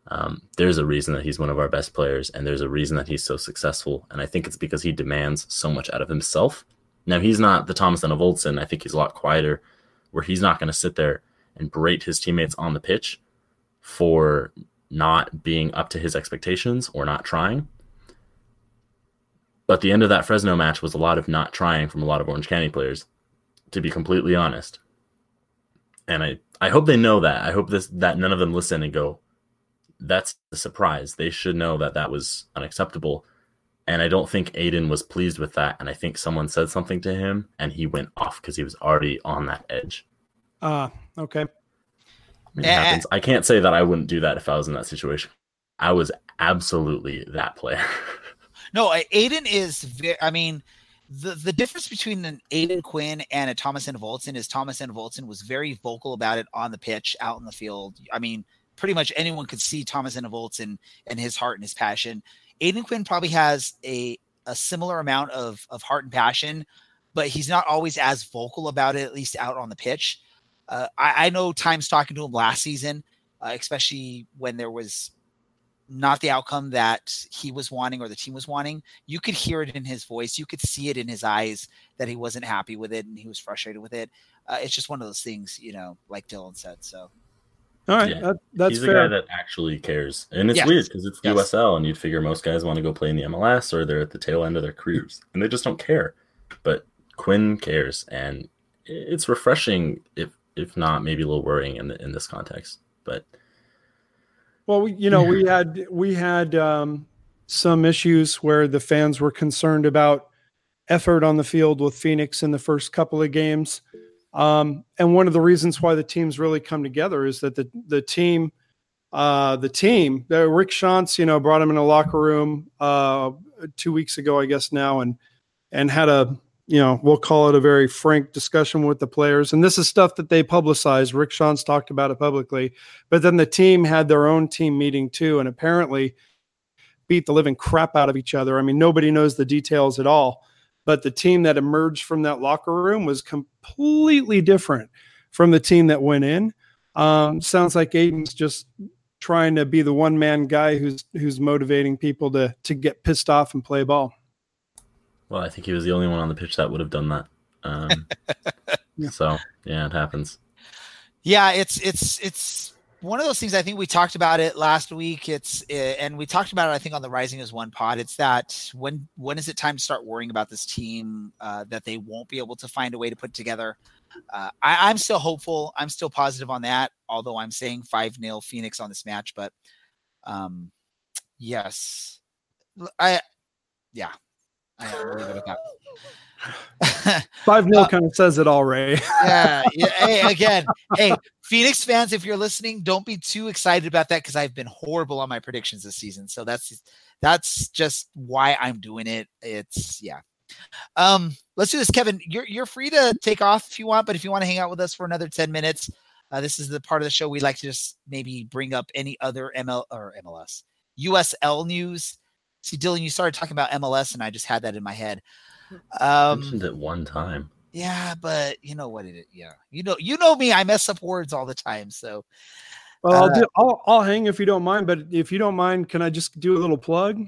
[SPEAKER 6] Um, there's a reason that he's one of our best players, and there's a reason that he's so successful. And I think it's because he demands so much out of himself. Now, he's not the Thomas and Enevoldsen. I think he's a lot quieter, where he's not going to sit there and berate his teammates on the pitch for not being up to his expectations or not trying. But the end of that Fresno match was a lot of not trying from a lot of Orange County players, to be completely honest. And I, I hope they know that. I hope this that none of them listen and go, that's a surprise. They should know that that was unacceptable. And I don't think Aodhan was pleased with that. And I think someone said something to him and he went off because he was already on that edge.
[SPEAKER 8] Ah, uh, okay.
[SPEAKER 6] It happens. I can't say that I wouldn't do that if I was in that situation. I was absolutely that player.
[SPEAKER 1] no, Aodhan is. Very, I mean, the the difference between an Aodhan Quinn and a Thomas Enevoldsen is Thomas Enevoldsen was very vocal about it on the pitch, out in the field. I mean, pretty much anyone could see Thomas Enevoldsen and his heart and his passion. Aodhan Quinn probably has a a similar amount of of heart and passion, but he's not always as vocal about it, at least out on the pitch. Uh, I, I, know times talking to him last season, uh, especially when there was not the outcome that he was wanting or the team was wanting. You could hear it in his voice. You could see it in his eyes that he wasn't happy with it and he was frustrated with it. Uh, it's just one of those things, you know, like Dylan said. So.
[SPEAKER 8] All right, yeah. that, that's
[SPEAKER 6] he's
[SPEAKER 8] fair.
[SPEAKER 6] the guy that actually cares, and it's yes. weird because it's yes. USL, and you'd figure most guys want to go play in the MLS or they're at the tail end of their careers, and they just don't care. But Quinn cares, and it's refreshing if if not maybe a little worrying in the, in this context. But
[SPEAKER 8] well, we, you know, we had we had um, some issues where the fans were concerned about effort on the field with Phoenix in the first couple of games. Um, and one of the reasons why the teams really come together is that the the team, uh, the team, uh, Rick Schantz, you know, brought him in a locker room uh, two weeks ago, I guess now, and and had a you know, we'll call it a very frank discussion with the players. And this is stuff that they publicized. Rick Schantz talked about it publicly. But then the team had their own team meeting too, and apparently beat the living crap out of each other. I mean, nobody knows the details at all. But the team that emerged from that locker room was completely different from the team that went in. Um, sounds like Aodhan's just trying to be the one man guy who's who's motivating people to to get pissed off and play ball.
[SPEAKER 6] Well, I think he was the only one on the pitch that would have done that. Um, yeah. So yeah, it happens.
[SPEAKER 1] Yeah, it's it's it's one of those things. I think we talked about it last week. It's eh, and we talked about it. I think on the Rising as One pod. It's that when when is it time to start worrying about this team uh, that they won't be able to find a way to put together? Uh, I, I'm still hopeful. I'm still positive on that. Although I'm saying five 0 Phoenix on this match, but um, yes, I yeah I leave it at that.
[SPEAKER 8] Five nil uh, kind of says it all, Ray.
[SPEAKER 1] yeah, yeah. Hey, again, hey, Phoenix fans, if you're listening, don't be too excited about that because I've been horrible on my predictions this season. So that's that's just why I'm doing it. It's yeah. Um, let's do this, Kevin. You're you're free to take off if you want, but if you want to hang out with us for another 10 minutes, uh, this is the part of the show we like to just maybe bring up any other ML or MLS USL news. See, Dylan, you started talking about MLS, and I just had that in my head.
[SPEAKER 6] Um, mentioned it one time.
[SPEAKER 1] Yeah, but you know what it is. Yeah, you know, you know me. I mess up words all the time. So,
[SPEAKER 8] well, I'll, uh, do, I'll, I'll hang if you don't mind. But if you don't mind, can I just do a little plug?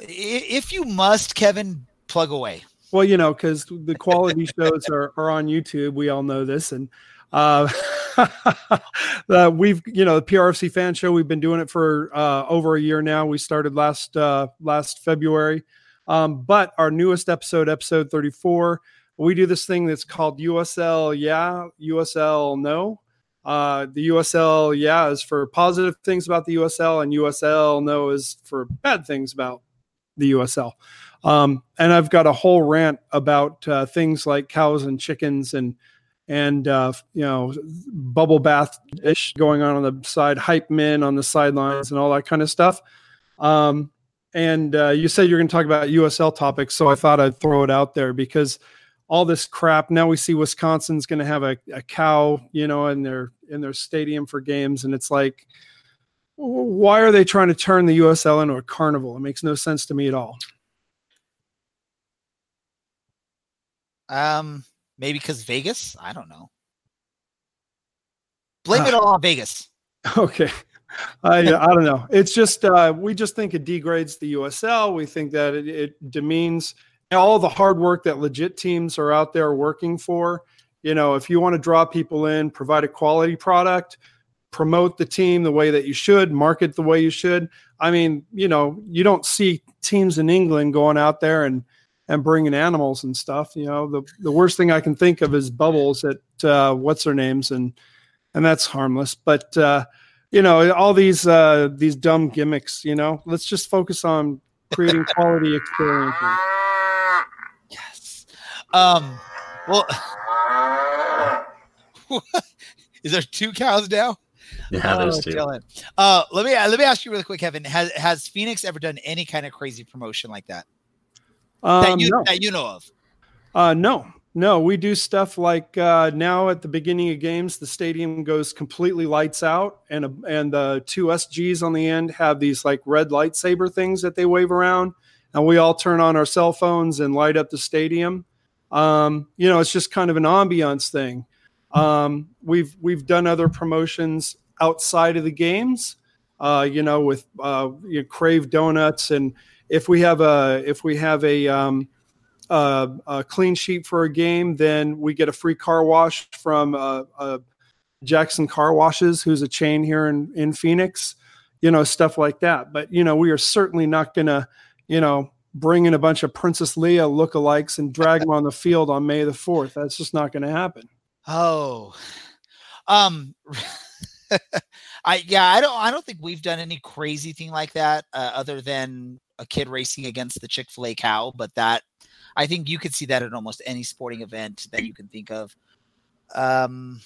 [SPEAKER 1] If you must, Kevin, plug away.
[SPEAKER 8] Well, you know, because the quality shows are, are on YouTube. We all know this, and uh, uh, we've you know the PRFC fan show. We've been doing it for uh, over a year now. We started last uh, last February. Um, but our newest episode, episode 34, we do this thing that's called USL yeah, USL no. Uh, the USL yeah is for positive things about the USL, and USL no is for bad things about the USL. Um, and I've got a whole rant about uh, things like cows and chickens and and uh, you know bubble bath ish going on on the side, hype men on the sidelines, and all that kind of stuff. Um, and uh, you said you're going to talk about USL topics, so I thought I'd throw it out there because all this crap. Now we see Wisconsin's going to have a, a cow, you know, in their in their stadium for games, and it's like, why are they trying to turn the USL into a carnival? It makes no sense to me at all.
[SPEAKER 1] Um, maybe because Vegas. I don't know. Blame uh, it all on Vegas.
[SPEAKER 8] Okay. I, I don't know. It's just uh, we just think it degrades the USL. We think that it, it demeans all the hard work that legit teams are out there working for. You know, if you want to draw people in, provide a quality product, promote the team the way that you should, market the way you should. I mean, you know, you don't see teams in England going out there and and bringing animals and stuff. You know, the the worst thing I can think of is bubbles at uh, what's their names and and that's harmless. But uh, you know all these uh these dumb gimmicks you know let's just focus on creating quality experiences
[SPEAKER 1] yes um well is there two cows now
[SPEAKER 6] yeah, there's oh, two.
[SPEAKER 1] Uh, let me let me ask you really quick, Kevin. Has has Phoenix ever done any kind of crazy promotion like that um, that you no. that you know of?
[SPEAKER 8] Uh, no, no, we do stuff like uh, now at the beginning of games, the stadium goes completely lights out, and a, and the two SGs on the end have these like red lightsaber things that they wave around, and we all turn on our cell phones and light up the stadium. Um, you know, it's just kind of an ambiance thing. Um, we've we've done other promotions outside of the games. Uh, you know, with uh, you know, Crave Donuts, and if we have a if we have a um, a clean sheet for a game, then we get a free car wash from uh, uh, Jackson Car Washes, who's a chain here in, in Phoenix, you know, stuff like that. But, you know, we are certainly not going to, you know, bring in a bunch of Princess Leia lookalikes and drag them on the field on May the 4th. That's just not going to happen.
[SPEAKER 1] Oh, um, I, yeah, I don't, I don't think we've done any crazy thing like that uh, other than a kid racing against the Chick fil A cow, but that I think you could see that at almost any sporting event that you can think of. Um,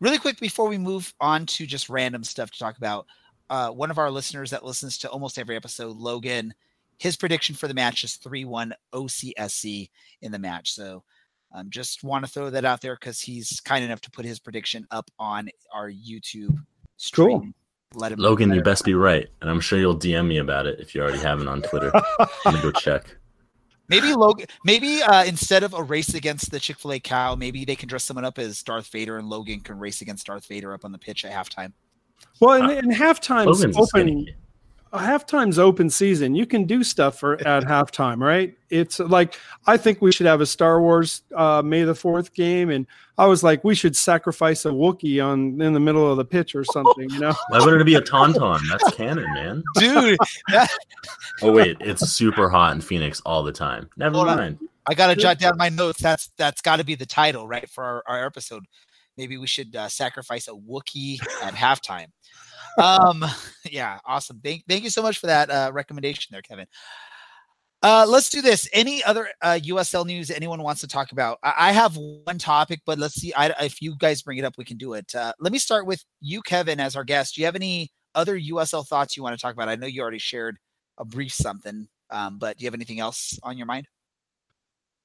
[SPEAKER 1] really quick before we move on to just random stuff to talk about, uh, one of our listeners that listens to almost every episode, Logan, his prediction for the match is 3 1 OCSC in the match. So um, just want to throw that out there because he's kind enough to put his prediction up on our YouTube stream. Cool.
[SPEAKER 6] Let him Logan, you best be right. And I'm sure you'll DM me about it if you already haven't on Twitter. Let me go check.
[SPEAKER 1] Maybe Logan. Maybe uh, instead of a race against the Chick Fil A cow, maybe they can dress someone up as Darth Vader, and Logan can race against Darth Vader up on the pitch at halftime.
[SPEAKER 8] Well, and, and halftime's open halftime's open season. You can do stuff for at halftime, right? It's like I think we should have a Star Wars uh, May the Fourth game, and I was like, we should sacrifice a Wookiee on in the middle of the pitch or something. You know,
[SPEAKER 6] why would it be a tauntaun? That's canon, man.
[SPEAKER 1] Dude. That...
[SPEAKER 6] oh wait, it's super hot in Phoenix all the time. Never Hold mind. On.
[SPEAKER 1] I gotta jot down my notes. That's that's got to be the title, right, for our, our episode. Maybe we should uh, sacrifice a Wookiee at halftime um, yeah, awesome. Thank, thank you so much for that uh, recommendation there, Kevin. Uh, let's do this. Any other uh, USL news anyone wants to talk about? I, I have one topic, but let's see. I, if you guys bring it up, we can do it. Uh, let me start with you, Kevin, as our guest. Do you have any other USL thoughts you want to talk about? I know you already shared a brief something, um, but do you have anything else on your mind?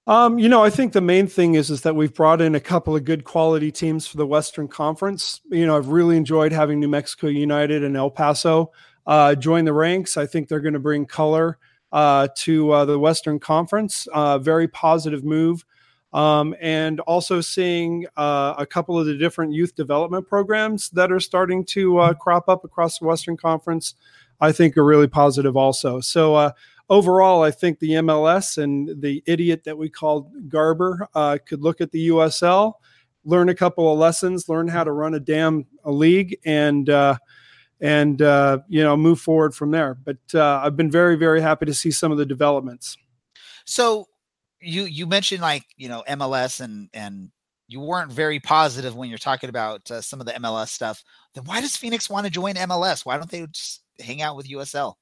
[SPEAKER 8] Um, you know, I think the main thing is is that we've brought in a couple of good quality teams for the Western Conference. You know, I've really enjoyed having New Mexico United and El Paso uh, join the ranks. I think they're going to bring color uh, to uh, the Western Conference. Uh, very positive move. Um, and also seeing uh, a couple of the different youth development programs that are starting to uh, crop up across the Western Conference, I think are really positive also. So, overall, I think the MLS and the idiot that we called Garber uh, could look at the USL, learn a couple of lessons, learn how to run a damn a league, and uh, and uh, you know move forward from there. But uh, I've been very very happy to see some of the developments.
[SPEAKER 1] So you you mentioned like you know MLS and and you weren't very positive when you're talking about uh, some of the MLS stuff. Then why does Phoenix want to join MLS? Why don't they just hang out with USL?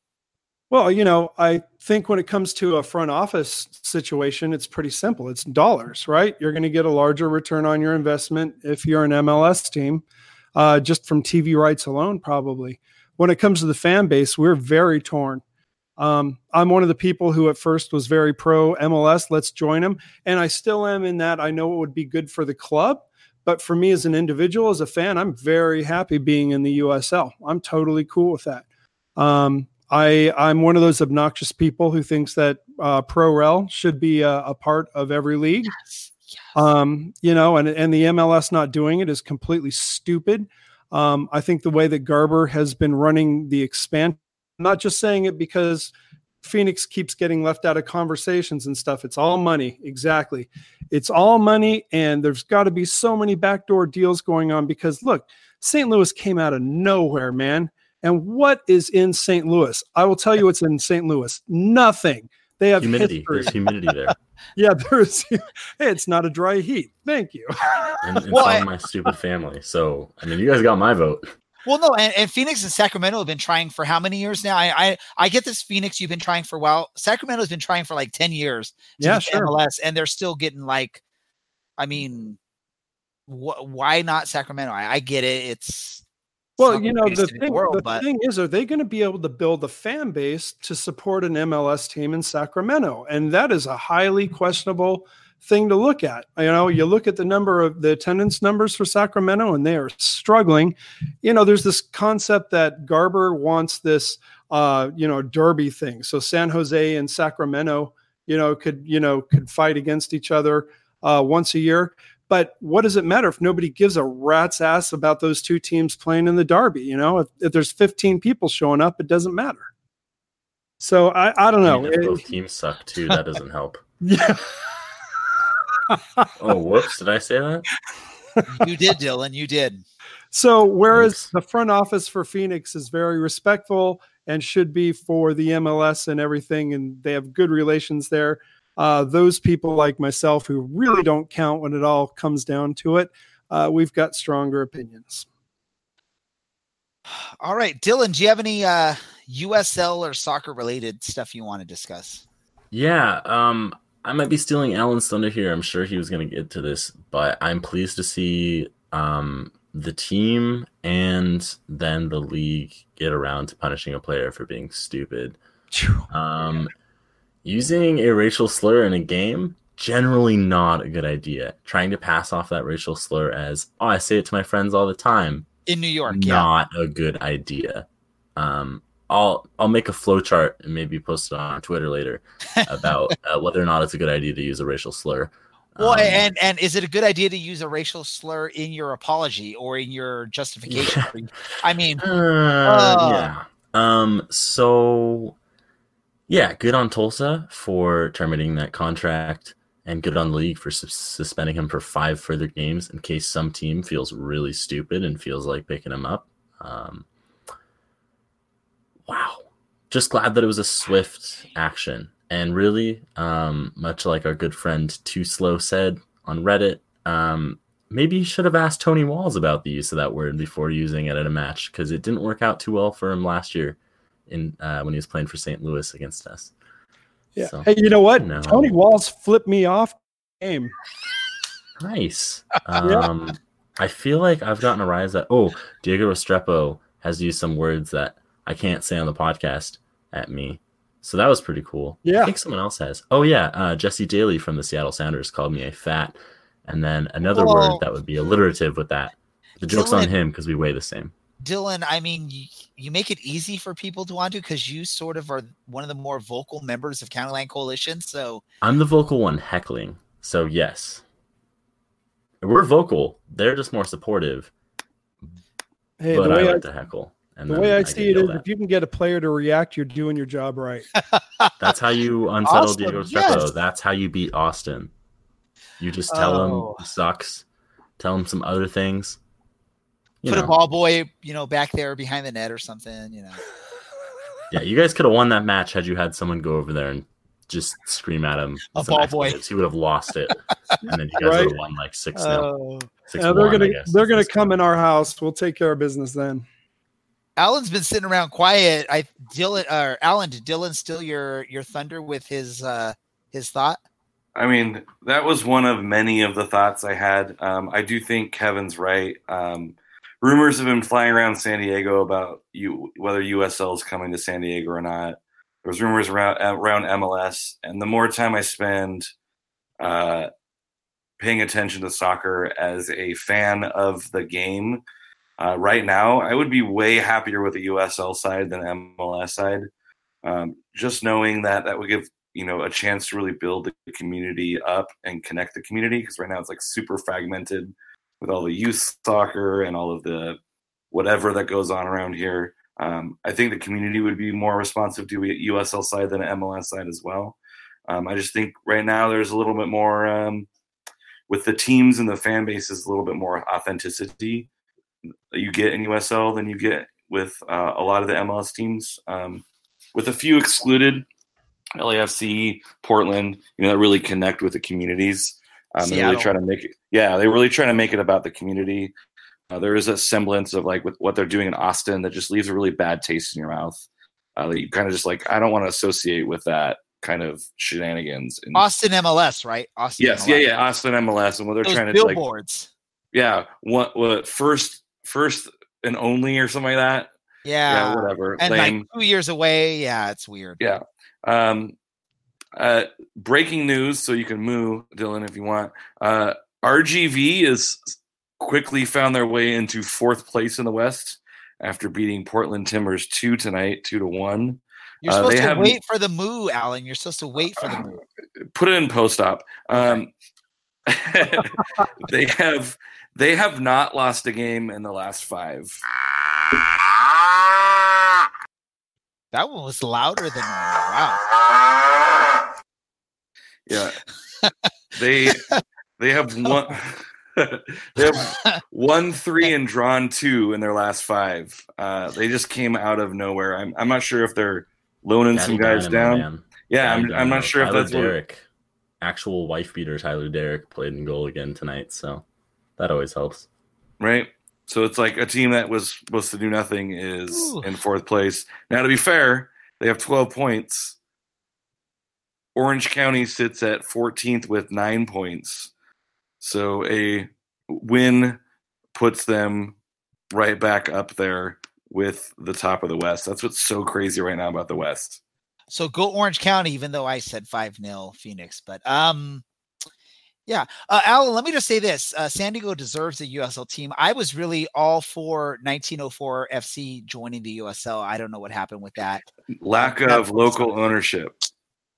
[SPEAKER 8] Well, you know, I think when it comes to a front office situation, it's pretty simple. It's dollars, right? You're going to get a larger return on your investment if you're an MLS team, uh, just from TV rights alone, probably. When it comes to the fan base, we're very torn. Um, I'm one of the people who at first was very pro MLS. Let's join them. And I still am in that I know it would be good for the club. But for me as an individual, as a fan, I'm very happy being in the USL. I'm totally cool with that. Um, I I'm one of those obnoxious people who thinks that uh, pro rel should be a, a, part of every league. Yes, yes. Um, you know, and and the MLS not doing it is completely stupid. Um, I think the way that Garber has been running the expansion, I'm not just saying it because Phoenix keeps getting left out of conversations and stuff. It's all money. Exactly. It's all money. And there's got to be so many backdoor deals going on because look, St. Louis came out of nowhere, man. And what is in St. Louis? I will tell you what's in St. Louis. Nothing. They have
[SPEAKER 6] humidity.
[SPEAKER 8] History.
[SPEAKER 6] There's humidity there.
[SPEAKER 8] yeah, there's. Hey, it's not a dry heat. Thank you.
[SPEAKER 6] And it's well, on my stupid family. So I mean, you guys got my vote.
[SPEAKER 1] Well, no, and, and, Phoenix and Sacramento have been trying for how many years now? I, I I get this Phoenix. You've been trying for a while. Sacramento's been trying for like ten years.
[SPEAKER 8] yeah, sure.
[SPEAKER 1] MLS, and they're still getting like, I mean, wh- why not Sacramento? I, I get it. It's
[SPEAKER 8] well, you know, the thing, world, the but... thing is, are they going to be able to build a fan base to support an MLS team in Sacramento? And that is a highly questionable thing to look at. You know, you look at the number of the attendance numbers for Sacramento and they are struggling. You know, there's this concept that Garber wants this, uh, you know, derby thing. So San Jose and Sacramento, you know, could, you know, could fight against each other uh, once a year. But what does it matter if nobody gives a rat's ass about those two teams playing in the derby? You know, if, if there's 15 people showing up, it doesn't matter. So I, I don't know. I
[SPEAKER 6] mean, both teams suck too. That doesn't help.
[SPEAKER 8] yeah.
[SPEAKER 6] oh, whoops! Did I say that?
[SPEAKER 1] you did, Dylan. You did.
[SPEAKER 8] So whereas Thanks. the front office for Phoenix is very respectful and should be for the MLS and everything, and they have good relations there uh, those people like myself who really don't count when it all comes down to it, uh, we've got stronger opinions.
[SPEAKER 1] All right, Dylan, do you have any uh, USL or soccer related stuff you want to discuss?
[SPEAKER 6] Yeah, um, I might be stealing Alan's thunder here. I'm sure he was going to get to this, but I'm pleased to see um, the team and then the league get around to punishing a player for being stupid. Um, using a racial slur in a game generally not a good idea. Trying to pass off that racial slur as, "Oh, I say it to my friends all the time."
[SPEAKER 1] In New York,
[SPEAKER 6] not
[SPEAKER 1] yeah.
[SPEAKER 6] a good idea. Um, I'll I'll make a flowchart and maybe post it on Twitter later about uh, whether or not it's a good idea to use a racial slur.
[SPEAKER 1] Well, um, and and is it a good idea to use a racial slur in your apology or in your justification? I mean, uh,
[SPEAKER 6] uh, yeah. Um. So yeah, good on Tulsa for terminating that contract, and good on the league for su- suspending him for five further games in case some team feels really stupid and feels like picking him up. Um, wow, just glad that it was a swift action, and really, um, much like our good friend Too Slow said on Reddit, um, maybe you should have asked Tony Walls about the use of that word before using it at a match because it didn't work out too well for him last year in uh, when he was playing for St. Louis against us.
[SPEAKER 8] Yeah.
[SPEAKER 6] So,
[SPEAKER 8] hey, you know what?
[SPEAKER 6] no.
[SPEAKER 8] Tony Walls flipped me off game.
[SPEAKER 6] nice. Um, I feel like I've gotten a rise that oh, Diego Restrepo has used some words that I can't say on the podcast at me. So that was pretty cool.
[SPEAKER 8] Yeah.
[SPEAKER 6] I think someone else has. Oh yeah, uh, Jesse Daly from the Seattle Sounders called me a fat, and then another
[SPEAKER 1] Oh.
[SPEAKER 6] word that would be alliterative with that. The joke's on him because we weigh the same.
[SPEAKER 1] Dylan, I mean, you, you make it easy for people to want to because you sort of are one of the more vocal members of County Line Coalition. So
[SPEAKER 6] I'm the vocal one heckling, so yes. We're vocal. They're just more supportive,
[SPEAKER 8] Hey,
[SPEAKER 6] but
[SPEAKER 8] the
[SPEAKER 6] I
[SPEAKER 8] way I,
[SPEAKER 6] like to heckle. And
[SPEAKER 8] the way I
[SPEAKER 6] get
[SPEAKER 8] see it is,
[SPEAKER 6] yelled at.
[SPEAKER 8] if you can get a player to react, you're doing your job right.
[SPEAKER 6] That's how you unsettle
[SPEAKER 1] Awesome,
[SPEAKER 6] Diego Restrepo.
[SPEAKER 1] yes.
[SPEAKER 6] That's how you beat Austin. You just tell
[SPEAKER 1] Oh.
[SPEAKER 6] him he sucks. Tell him some other things. You
[SPEAKER 1] put
[SPEAKER 6] know.
[SPEAKER 1] a ball boy, you know, back there behind the net or something. You know,
[SPEAKER 6] Yeah, you guys could have won that match had you had someone go over there and just scream at him.
[SPEAKER 1] A ball boy.
[SPEAKER 6] expletives. He would have lost it, and then you guys
[SPEAKER 8] Right.
[SPEAKER 6] would have won like six 0
[SPEAKER 1] Oh.
[SPEAKER 6] six
[SPEAKER 8] Uh, they're
[SPEAKER 6] one,
[SPEAKER 8] gonna
[SPEAKER 6] guess,
[SPEAKER 8] they're gonna come
[SPEAKER 6] one.
[SPEAKER 8] in our house. We'll take care of business then.
[SPEAKER 1] Alan's been sitting around quiet. I Dylan or Alan, did Dylan steal your your thunder with his uh his thought?
[SPEAKER 7] I mean, that was one of many of the thoughts I had. Um, I do think Kevin's right. Um, rumors have been flying around San Diego about you whether USL is coming to San Diego or not. There's rumors around around MLS, and the more time I spend uh, paying attention to soccer as a fan of the game, uh, right now I would be way happier with the USL side than MLS side. Um, just knowing that that would give you know a chance to really build the community up and connect the community because right now it's like super fragmented with all the youth soccer and all of the whatever that goes on around here. Um, I think the community would be more responsive to USL side than an MLS side as well. Um, I just think right now there's a little bit more um, with the teams and the fan bases, a little bit more authenticity you get in USL than you get with uh, a lot of the MLS teams. Um, with a few excluded, LAFC, Portland, you know, that really connect with the communities. Um, they really
[SPEAKER 1] Seattle.
[SPEAKER 7] try to make it, yeah, they're really try to make it about the community. Uh, there is a semblance of like with what they're doing in Austin that just leaves a really bad taste in your mouth. Uh, that you kind of just like, I don't want to associate with that kind of shenanigans. And,
[SPEAKER 1] Austin MLS, right? Austin.
[SPEAKER 7] yes,
[SPEAKER 1] MLS.
[SPEAKER 7] yeah, yeah, Austin MLS, and what they're
[SPEAKER 1] Those
[SPEAKER 7] trying to like,
[SPEAKER 1] billboards.
[SPEAKER 7] yeah, what, what first, first and only or something like that.
[SPEAKER 1] yeah.
[SPEAKER 7] yeah whatever.
[SPEAKER 1] And
[SPEAKER 7] Lame.
[SPEAKER 1] like two years away. Yeah, it's weird.
[SPEAKER 7] Yeah. Um, uh, breaking news, so you can move, Dylan, if you want. Uh, RGV is quickly found their way into fourth place in the West after beating Portland Timbers two tonight, two to one.
[SPEAKER 1] You're
[SPEAKER 7] Uh,
[SPEAKER 1] supposed
[SPEAKER 7] they
[SPEAKER 1] to
[SPEAKER 7] have-
[SPEAKER 1] wait for the moo, Alan. You're supposed to wait for the moo.
[SPEAKER 7] Put it in post op. Um, they have they have not lost a game in the last five.
[SPEAKER 1] That one was louder than. Wow.
[SPEAKER 7] Yeah. they they have one they have one three and drawn two in their last five. Uh, they just came out of nowhere. I'm I'm not sure if they're loaning
[SPEAKER 6] Daddy
[SPEAKER 7] some guys
[SPEAKER 6] Dynamo,
[SPEAKER 7] down.
[SPEAKER 6] man.
[SPEAKER 7] Yeah,
[SPEAKER 6] Daddy
[SPEAKER 7] I'm I'm not sure if
[SPEAKER 6] Tyler
[SPEAKER 7] that's what,
[SPEAKER 6] actual wife beater Tyler Deric played in goal again tonight, so that always helps.
[SPEAKER 7] right. So it's like a team that was supposed to do nothing is
[SPEAKER 1] Ooh.
[SPEAKER 7] in fourth place. Now, to be fair, they have 12 points. Orange County sits at 14th with nine points. So a win puts them right back up there with the top of the West. That's what's so crazy right now about the West.
[SPEAKER 1] So go Orange County, even though I said 5 0 Phoenix. But um yeah. Uh Alan, let me just say this. Uh San Diego deserves a USL team. I was really all for 1904 FC joining the USL. I don't know what happened with that.
[SPEAKER 7] Lack of local ownership.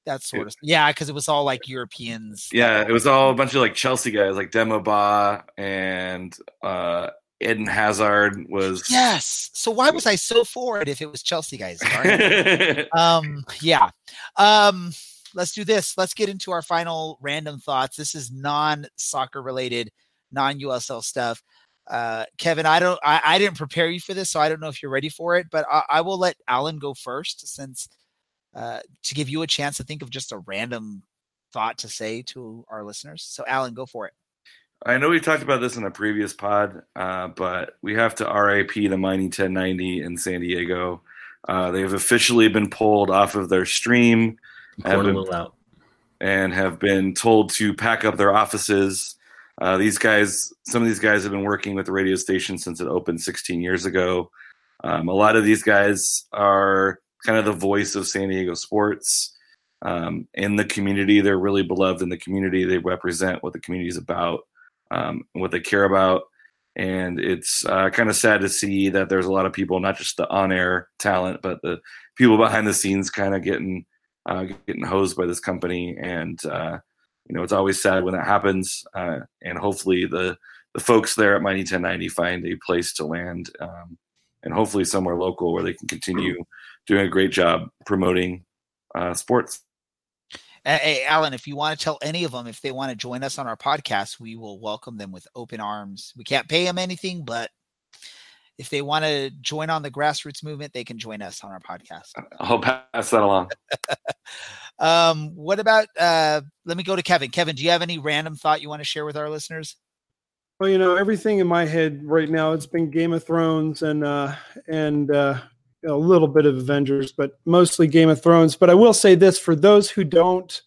[SPEAKER 1] That sort of yeah, because it was all like Europeans.
[SPEAKER 7] Yeah, it was all a bunch of like Chelsea guys, like Demba Ba and uh, Eden Hazard was.
[SPEAKER 1] Yes. So why was I so for it if it was Chelsea guys? Um yeah um let's do this let's get into our final random thoughts this is non-soccer related non-usl stuff uh kevin i don't I, I didn't prepare you for this so i don't know if you're ready for it but i, I will let alan go first since uh to give you a chance to think of just a random thought to say to our listeners so alan go for it
[SPEAKER 7] I know we talked about this in a previous pod, uh, but we have to RIP the Mighty 1090 in San Diego. Uh, they've officially been pulled off of their stream.
[SPEAKER 6] Pouring a
[SPEAKER 7] been-
[SPEAKER 6] little out.
[SPEAKER 7] and have been told to pack up their offices. Uh, these guys, some of these guys have been working with the radio station since it opened 16 years ago. Um, a lot of these guys are kind of the voice of San Diego sports um, in the community. They're really beloved in the community. They represent what the community is about um, what they care about. And it's uh, kind of sad to see that there's a lot of people, not just the on-air talent, but the people behind the scenes, kind of getting uh, getting hosed by this company. And uh, you know, it's always sad when that happens. Uh, and hopefully, the the folks there at Mighty 1090 find a place to land, um, and hopefully somewhere local where they can continue doing a great job promoting uh, sports.
[SPEAKER 1] Hey, Alan, if you want to tell any of them if they want to join us on our podcast, we will welcome them with open arms. We can't pay them anything, but if they want to join on the grassroots movement, they can join us on our podcast.
[SPEAKER 7] I'll pass that along.
[SPEAKER 1] Um, what about uh let me go to Kevin. Kevin, do you have any random thought you want to share with our listeners?
[SPEAKER 8] Well, you know, everything in my head right now, it's been Game of Thrones and uh and uh a little bit of Avengers, but mostly Game of Thrones. But I will say this for those who don't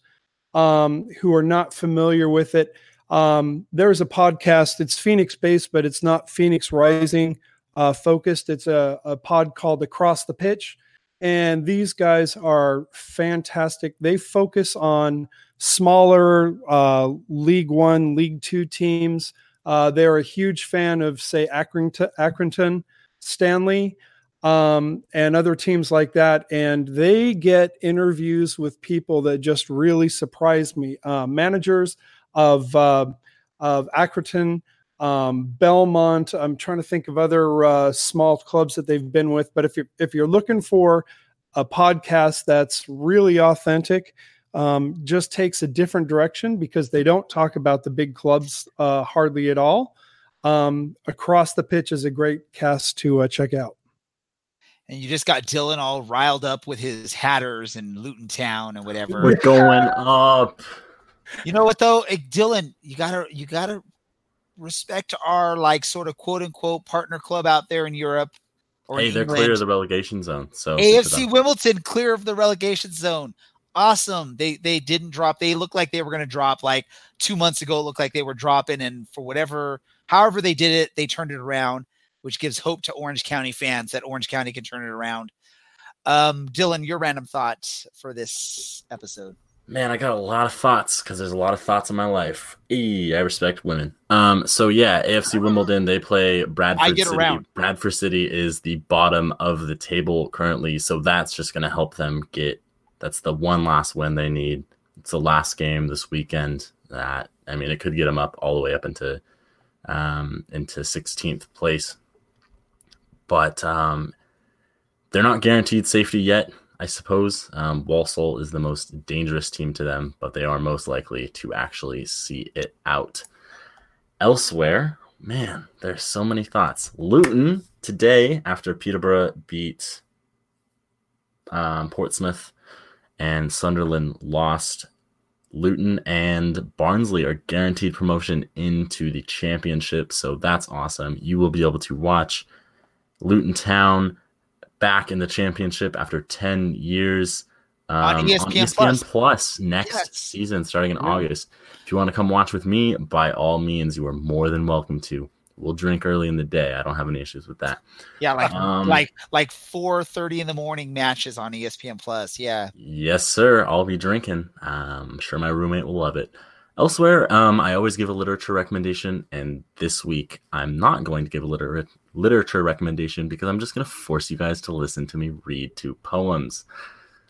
[SPEAKER 8] um who are not familiar with it, um there's a podcast, it's Phoenix based, but it's not Phoenix Rising uh focused. It's a, a pod called Across the Pitch. And these guys are fantastic. They focus on smaller uh, League One, League Two teams. Uh, they're a huge fan of, say, Accrington, Accrington Stanley, um, and other teams like that. And they get interviews with people that just really surprise me. Uh, managers of uh, of Accrington, um, Belmont. I'm trying to think of other uh, small clubs that they've been with. But if you're if you're looking for a podcast that's really authentic, um, just takes a different direction because they don't talk about the big clubs uh, hardly at all. Um, Across the pitch is a great cast to uh, check out.
[SPEAKER 1] And you just got Dylan all riled up with his Hatters and Luton Town and whatever.
[SPEAKER 6] We're going up.
[SPEAKER 1] You know what though, Dylan, you gotta you gotta respect our like sort of quote unquote partner club out there in Europe. Or
[SPEAKER 6] Hey, they're
[SPEAKER 1] England.
[SPEAKER 6] clear of the relegation zone. So
[SPEAKER 1] AFC. Wimbledon clear of the relegation zone. Awesome. They they didn't drop. They looked like they were going to drop like two months ago. It looked like they were dropping, and for whatever, however they did it, they turned it around, which gives hope to Orange County fans that Orange County can turn it around. Um, Dylan, your random thoughts for this episode.
[SPEAKER 6] Man, I got a lot of thoughts because there's a lot of thoughts in my life. E, I respect women. Um, so yeah, AFC Wimbledon they play Bradford City.
[SPEAKER 1] around.
[SPEAKER 6] Bradford City is the bottom of the table currently, so that's just going to help them get. That's the one last win they need. It's the last game this weekend. That I mean, it could get them up all the way up into um, into 16th place, but um, they're not guaranteed safety yet. I suppose um, Walsall is the most dangerous team to them, but they are most likely to actually see it out. Elsewhere, man, there's so many thoughts. Luton today, after Peterborough beat um, Portsmouth and Sunderland lost, Luton and Barnsley are guaranteed promotion into the championship. So that's awesome. You will be able to watch Luton Town back in the championship after 10 years
[SPEAKER 1] On
[SPEAKER 6] um,
[SPEAKER 1] ESPN Plus.
[SPEAKER 6] Plus next
[SPEAKER 1] Yes.
[SPEAKER 6] season starting in
[SPEAKER 8] Yeah.
[SPEAKER 6] August. If you want to come watch with me, by all means, you are more than welcome to. We'll drink early in the day. I don't have any issues with that.
[SPEAKER 1] Yeah, like
[SPEAKER 6] Um,
[SPEAKER 1] like like four thirty in the morning matches on ESPN Plus. Yeah.
[SPEAKER 6] Yes, sir. I'll be drinking. Um, I'm sure my roommate will love it. Elsewhere, um, I always give a literature recommendation, and this week I'm not going to give a liter- literature recommendation because I'm just going to force you guys to listen to me read two poems.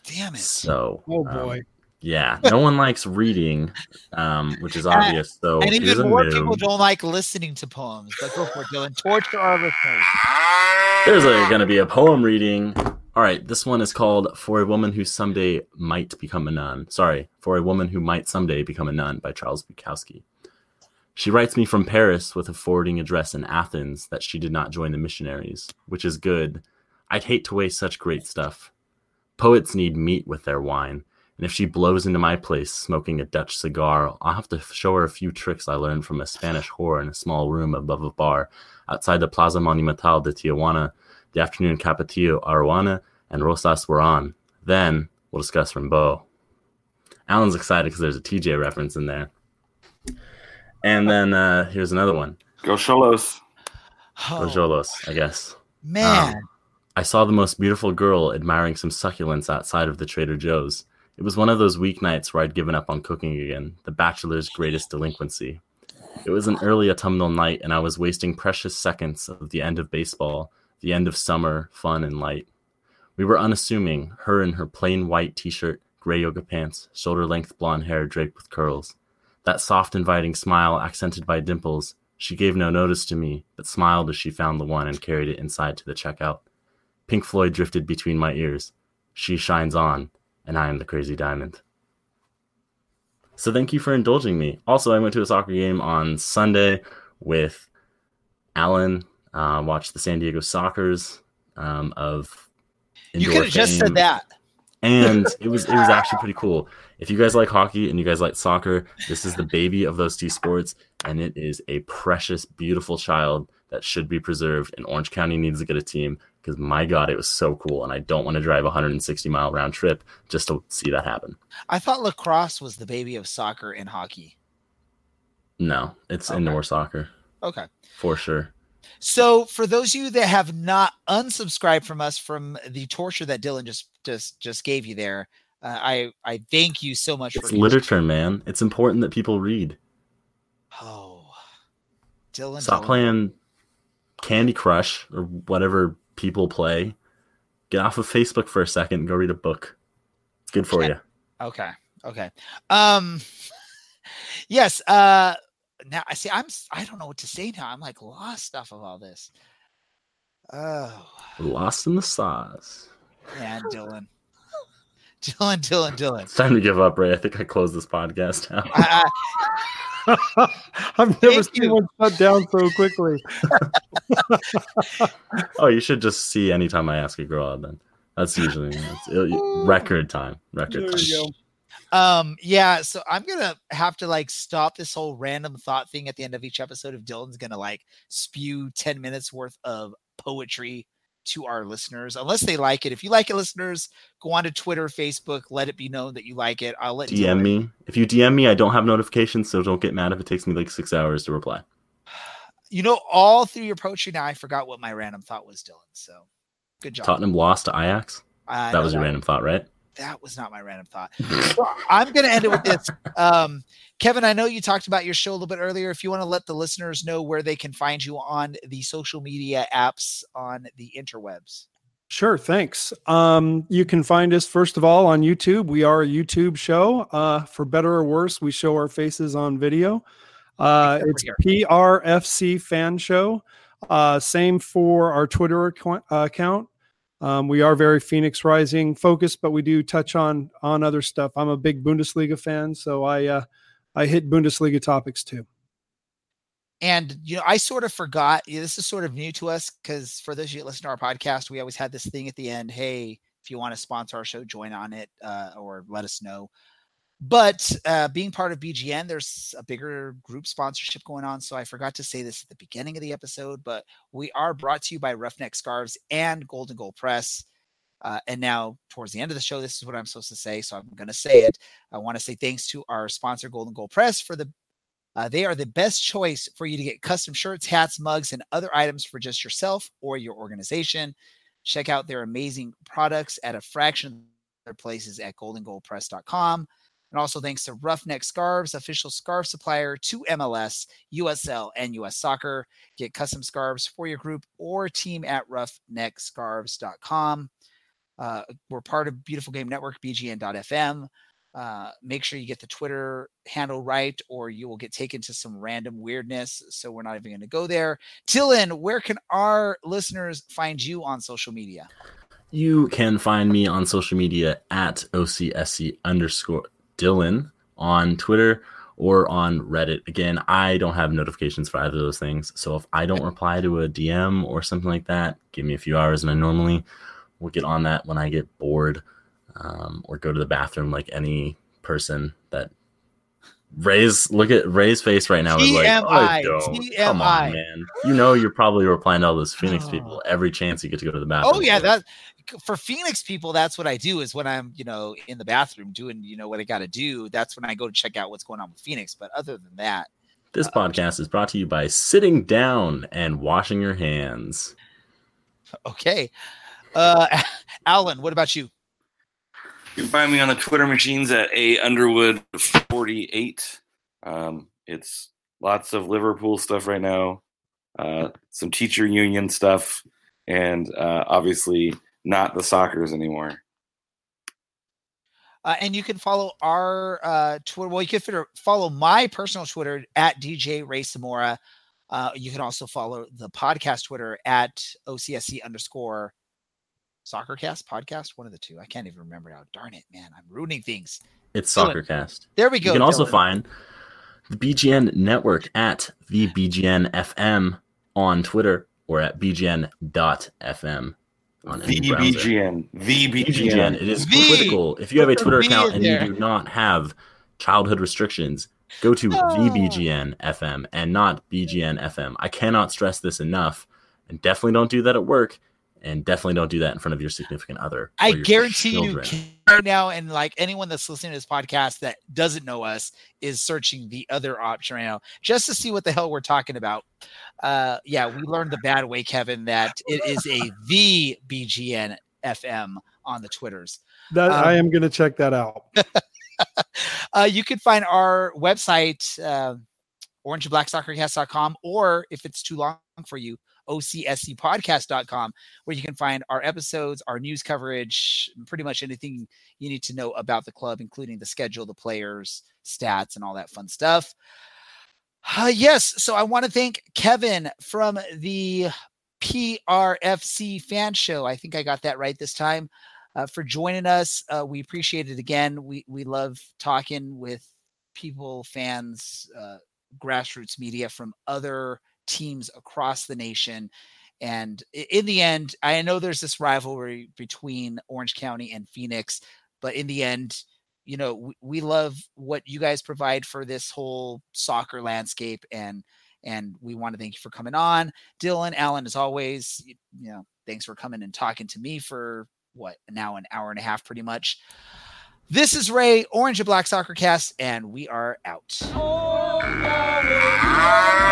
[SPEAKER 1] Damn it.
[SPEAKER 6] So,
[SPEAKER 8] Oh
[SPEAKER 6] um,
[SPEAKER 8] boy.
[SPEAKER 6] yeah, no one likes reading, um, which is obvious. So,
[SPEAKER 1] and even
[SPEAKER 6] a
[SPEAKER 1] more
[SPEAKER 6] new-
[SPEAKER 1] people don't like listening to poems. But go for it, Dylan. Torture our listeners.
[SPEAKER 6] There's going to be a poem reading. All right, this one is called For a Woman Who Someday Might Become a Nun. Sorry, For a Woman Who Might Someday Become a Nun by Charles Bukowski. She writes me from Paris with a forwarding address in Athens that she did not join the missionaries, which is good. I'd hate to waste such great stuff. Poets need meat with their wine, and if she blows into my place smoking a Dutch cigar, I'll have to show her a few tricks I learned from a Spanish whore in a small room above a bar outside the Plaza Monumental de Tijuana. The afternoon Capetillo Arruza and Rosas were on. Then we'll discuss Rimbaud. Alan's excited because there's a TJ reference in there. And then uh, here's another one.
[SPEAKER 7] Go Cholos.
[SPEAKER 6] Go Jolos, I guess.
[SPEAKER 1] Man,
[SPEAKER 6] Um, I saw the most beautiful girl admiring some succulents outside of the Trader Joe's. It was one of those weeknights where I'd given up on cooking again, the bachelor's greatest delinquency. It was an early autumnal night, and I was wasting precious seconds of the end of baseball, the end of summer, fun and light. We were unassuming, her in her plain white t shirt, gray yoga pants, shoulder length blonde hair draped with curls. That soft, inviting smile accented by dimples. She gave no notice to me, but smiled as she found the one and carried it inside to the checkout. Pink Floyd drifted between my ears. She shines on, and I am the crazy diamond. So thank you for indulging me. Also, I went to a soccer game on Sunday with Alan. Uh, watched the San Diego Sockers um, of.
[SPEAKER 1] you could have just said that.
[SPEAKER 6] and it was it was actually pretty cool. If you guys like hockey and you guys like soccer, this is the baby of those two sports, and it is a precious, beautiful child that should be preserved. And Orange County needs to get a team because my God, it was so cool, and I don't want to drive a 160 mile round trip just to see that happen.
[SPEAKER 1] I thought lacrosse was the baby of soccer and hockey.
[SPEAKER 6] No, it's
[SPEAKER 1] Okay.
[SPEAKER 6] indoor soccer
[SPEAKER 1] Okay.
[SPEAKER 6] for sure.
[SPEAKER 1] So for those of you that have not unsubscribed from us from the torture that Dylan just just just gave you there, uh, I I thank you so much
[SPEAKER 6] It's
[SPEAKER 1] for
[SPEAKER 6] literature, man. It's important that people read.
[SPEAKER 1] Oh, Dylan,
[SPEAKER 6] Stop
[SPEAKER 1] Dylan.
[SPEAKER 6] playing Candy Crush or whatever people play. Get off of Facebook for a second and go read a book. It's good for
[SPEAKER 1] Yeah.
[SPEAKER 6] you.
[SPEAKER 1] Okay. Okay. Um yes, uh now I see I'm I don't know what to say now. I'm like lost stuff of all this. Oh
[SPEAKER 6] Lost in the sauce.
[SPEAKER 1] man, Dylan. Dylan, Dylan, Dylan.
[SPEAKER 6] It's time to give up, Ray. I think I closed this podcast now.
[SPEAKER 1] I,
[SPEAKER 8] I've never
[SPEAKER 1] Thank
[SPEAKER 8] seen
[SPEAKER 1] you.
[SPEAKER 8] one shut down so quickly.
[SPEAKER 6] oh, you should just see anytime I ask a girl out. Then that's usually that's, record time. Record
[SPEAKER 8] There
[SPEAKER 6] time.
[SPEAKER 8] you go.
[SPEAKER 1] Um, yeah, so I'm gonna have to like stop this whole random thought thing at the end of each episode if Dylan's gonna like spew 10 minutes worth of poetry to our listeners, unless they like it. If you like it, listeners, go on to Twitter, Facebook, let it be known that you like it. I'll let
[SPEAKER 6] DM
[SPEAKER 1] Dylan-
[SPEAKER 6] me if you DM me. I don't have notifications, so don't get mad if it takes me like six hours to reply.
[SPEAKER 1] You know, all through your poetry now, I forgot what my random thought was, Dylan. So good job.
[SPEAKER 6] Tottenham lost to Ajax.
[SPEAKER 1] I
[SPEAKER 6] That
[SPEAKER 1] know
[SPEAKER 6] was your random thought, right?
[SPEAKER 1] That was not my random thought. So I'm going to end it with this. Um, Kevin, I know you talked about your show a little bit earlier. If you want to let the listeners know where they can find you on the social media apps on the interwebs.
[SPEAKER 8] Sure, thanks. Um, you can find us first of all on YouTube. We are a YouTube show. Uh, for better or worse, we show our faces on video. Uh, it's
[SPEAKER 1] for
[SPEAKER 8] PRFC Fan Show. Uh, same for our Twitter uh, account. Um, we are very Phoenix Rising focused, but we do touch on on other stuff. I'm a big Bundesliga fan, so I uh, I hit Bundesliga topics too.
[SPEAKER 1] And, you know, I sort of forgot yeah, this is sort of new to us because for those of you that listen to our podcast, we always had this thing at the end hey, if you want to sponsor our show, join on it uh, or let us know. But uh, being part of BGN, there's a bigger group sponsorship going on. So I forgot to say this at the beginning of the episode, but we are brought to you by Roughneck Scarves and Golden Gold Press. Uh, and now, towards the end of the show, this is what I'm supposed to say. So I'm going to say it. I want to say thanks to our sponsor, Golden Gold Press, for the uh, they are the best choice for you to get custom shirts, hats, mugs, and other items for just yourself or your organization. Check out their amazing products at a fraction of their places at goldengoldpress.com. And also thanks to Roughneck Scarves, official scarf supplier to MLS, USL, and US Soccer. Get custom scarves for your group or team at roughneckscarves.com. Uh, we're part of Beautiful Game Network, BGN.FM. Uh, make sure you get the Twitter handle right, or you will get taken to some random weirdness. So we're not even going to go there. Dylan, where can our listeners find you on social media?
[SPEAKER 6] You can find me on social media at OCSC underscore Dylan on Twitter or on Reddit. Again, I don't have notifications for either of those things. So if I don't reply to a DM or something like that, give me a few hours and I normally will get on that when I get bored um, or go to the bathroom like any person that Ray's look at Ray's face right now is like, oh,
[SPEAKER 1] TMI,
[SPEAKER 6] don't. come on, man. You know you're probably replying to all those Phoenix people every chance you get to go to the bathroom.
[SPEAKER 1] Oh yeah, that for Phoenix people, that's what I do is when I'm, you know, in the bathroom doing, you know, what I got to do. That's when I go to check out what's going on with Phoenix. But other than that,
[SPEAKER 6] This podcast is brought to you by sitting down and washing your hands.
[SPEAKER 1] okay. Uh, Alan, what about you?
[SPEAKER 7] You can find me on the Twitter machines at a Underwood forty eight. Um, it's lots of Liverpool stuff right now, uh, some teacher union stuff, and uh, obviously not the soccer's anymore.
[SPEAKER 1] Uh, and you can follow our uh, Twitter. Well, you can fit- follow my personal Twitter at DJ Ray Samora. Uh, you can also follow the podcast Twitter at OCSC underscore soccercast podcast. One of the two. I can't even remember now. Darn it, man. I'm ruining things.
[SPEAKER 6] It's
[SPEAKER 1] Dylan.
[SPEAKER 6] Soccercast.
[SPEAKER 1] There we go.
[SPEAKER 6] You can also
[SPEAKER 1] Dylan.
[SPEAKER 6] find the BGN network at the BGN FM on Twitter or at bgn.fm on
[SPEAKER 7] The
[SPEAKER 6] browser.
[SPEAKER 7] BGN, the
[SPEAKER 6] BGN.
[SPEAKER 7] BGN.
[SPEAKER 6] It is
[SPEAKER 1] The-
[SPEAKER 6] critical. If you have a Twitter account
[SPEAKER 1] in
[SPEAKER 6] and you do not have childhood restrictions, go to
[SPEAKER 1] Ah.
[SPEAKER 6] the BGN FM and not BGN FM. I cannot stress this enough. And definitely don't do that at work. And definitely don't do that in front of your significant other.
[SPEAKER 1] I
[SPEAKER 6] your
[SPEAKER 1] guarantee
[SPEAKER 6] children.
[SPEAKER 1] you right now, and like anyone that's listening to this podcast that doesn't know us is searching the other option right now just to see what the hell we're talking about. Uh, yeah, we learned the bad way, Kevin, that it is a the BGN FM on the Twitters.
[SPEAKER 8] That I
[SPEAKER 1] Um,
[SPEAKER 8] am going to check that out.
[SPEAKER 1] Uh, you can find our website, uh, orangeandblacksoccercast.com, or if it's too long for you, ocscpodcast.com, where you can find our episodes, our news coverage, pretty much anything you need to know about the club, including the schedule, the players, stats, and all that fun stuff. Uh, yes, so I want to thank Kevin from the PRFC fan show. I think I got that right this time uh, for joining us. Uh, we appreciate it again. We we love talking with people, fans, uh, grassroots media from other teams across the nation. And in the end, I know there's this rivalry between Orange County and Phoenix, but in the end, you know, we, we love what you guys provide for this whole soccer landscape and and we want to thank you for coming on. Dylan, Alan, as always, you, you know, thanks for coming and talking to me for what now an hour and a half pretty much. This is Ray, Orange and Black Soccer Cast, and we are out.
[SPEAKER 5] Oh.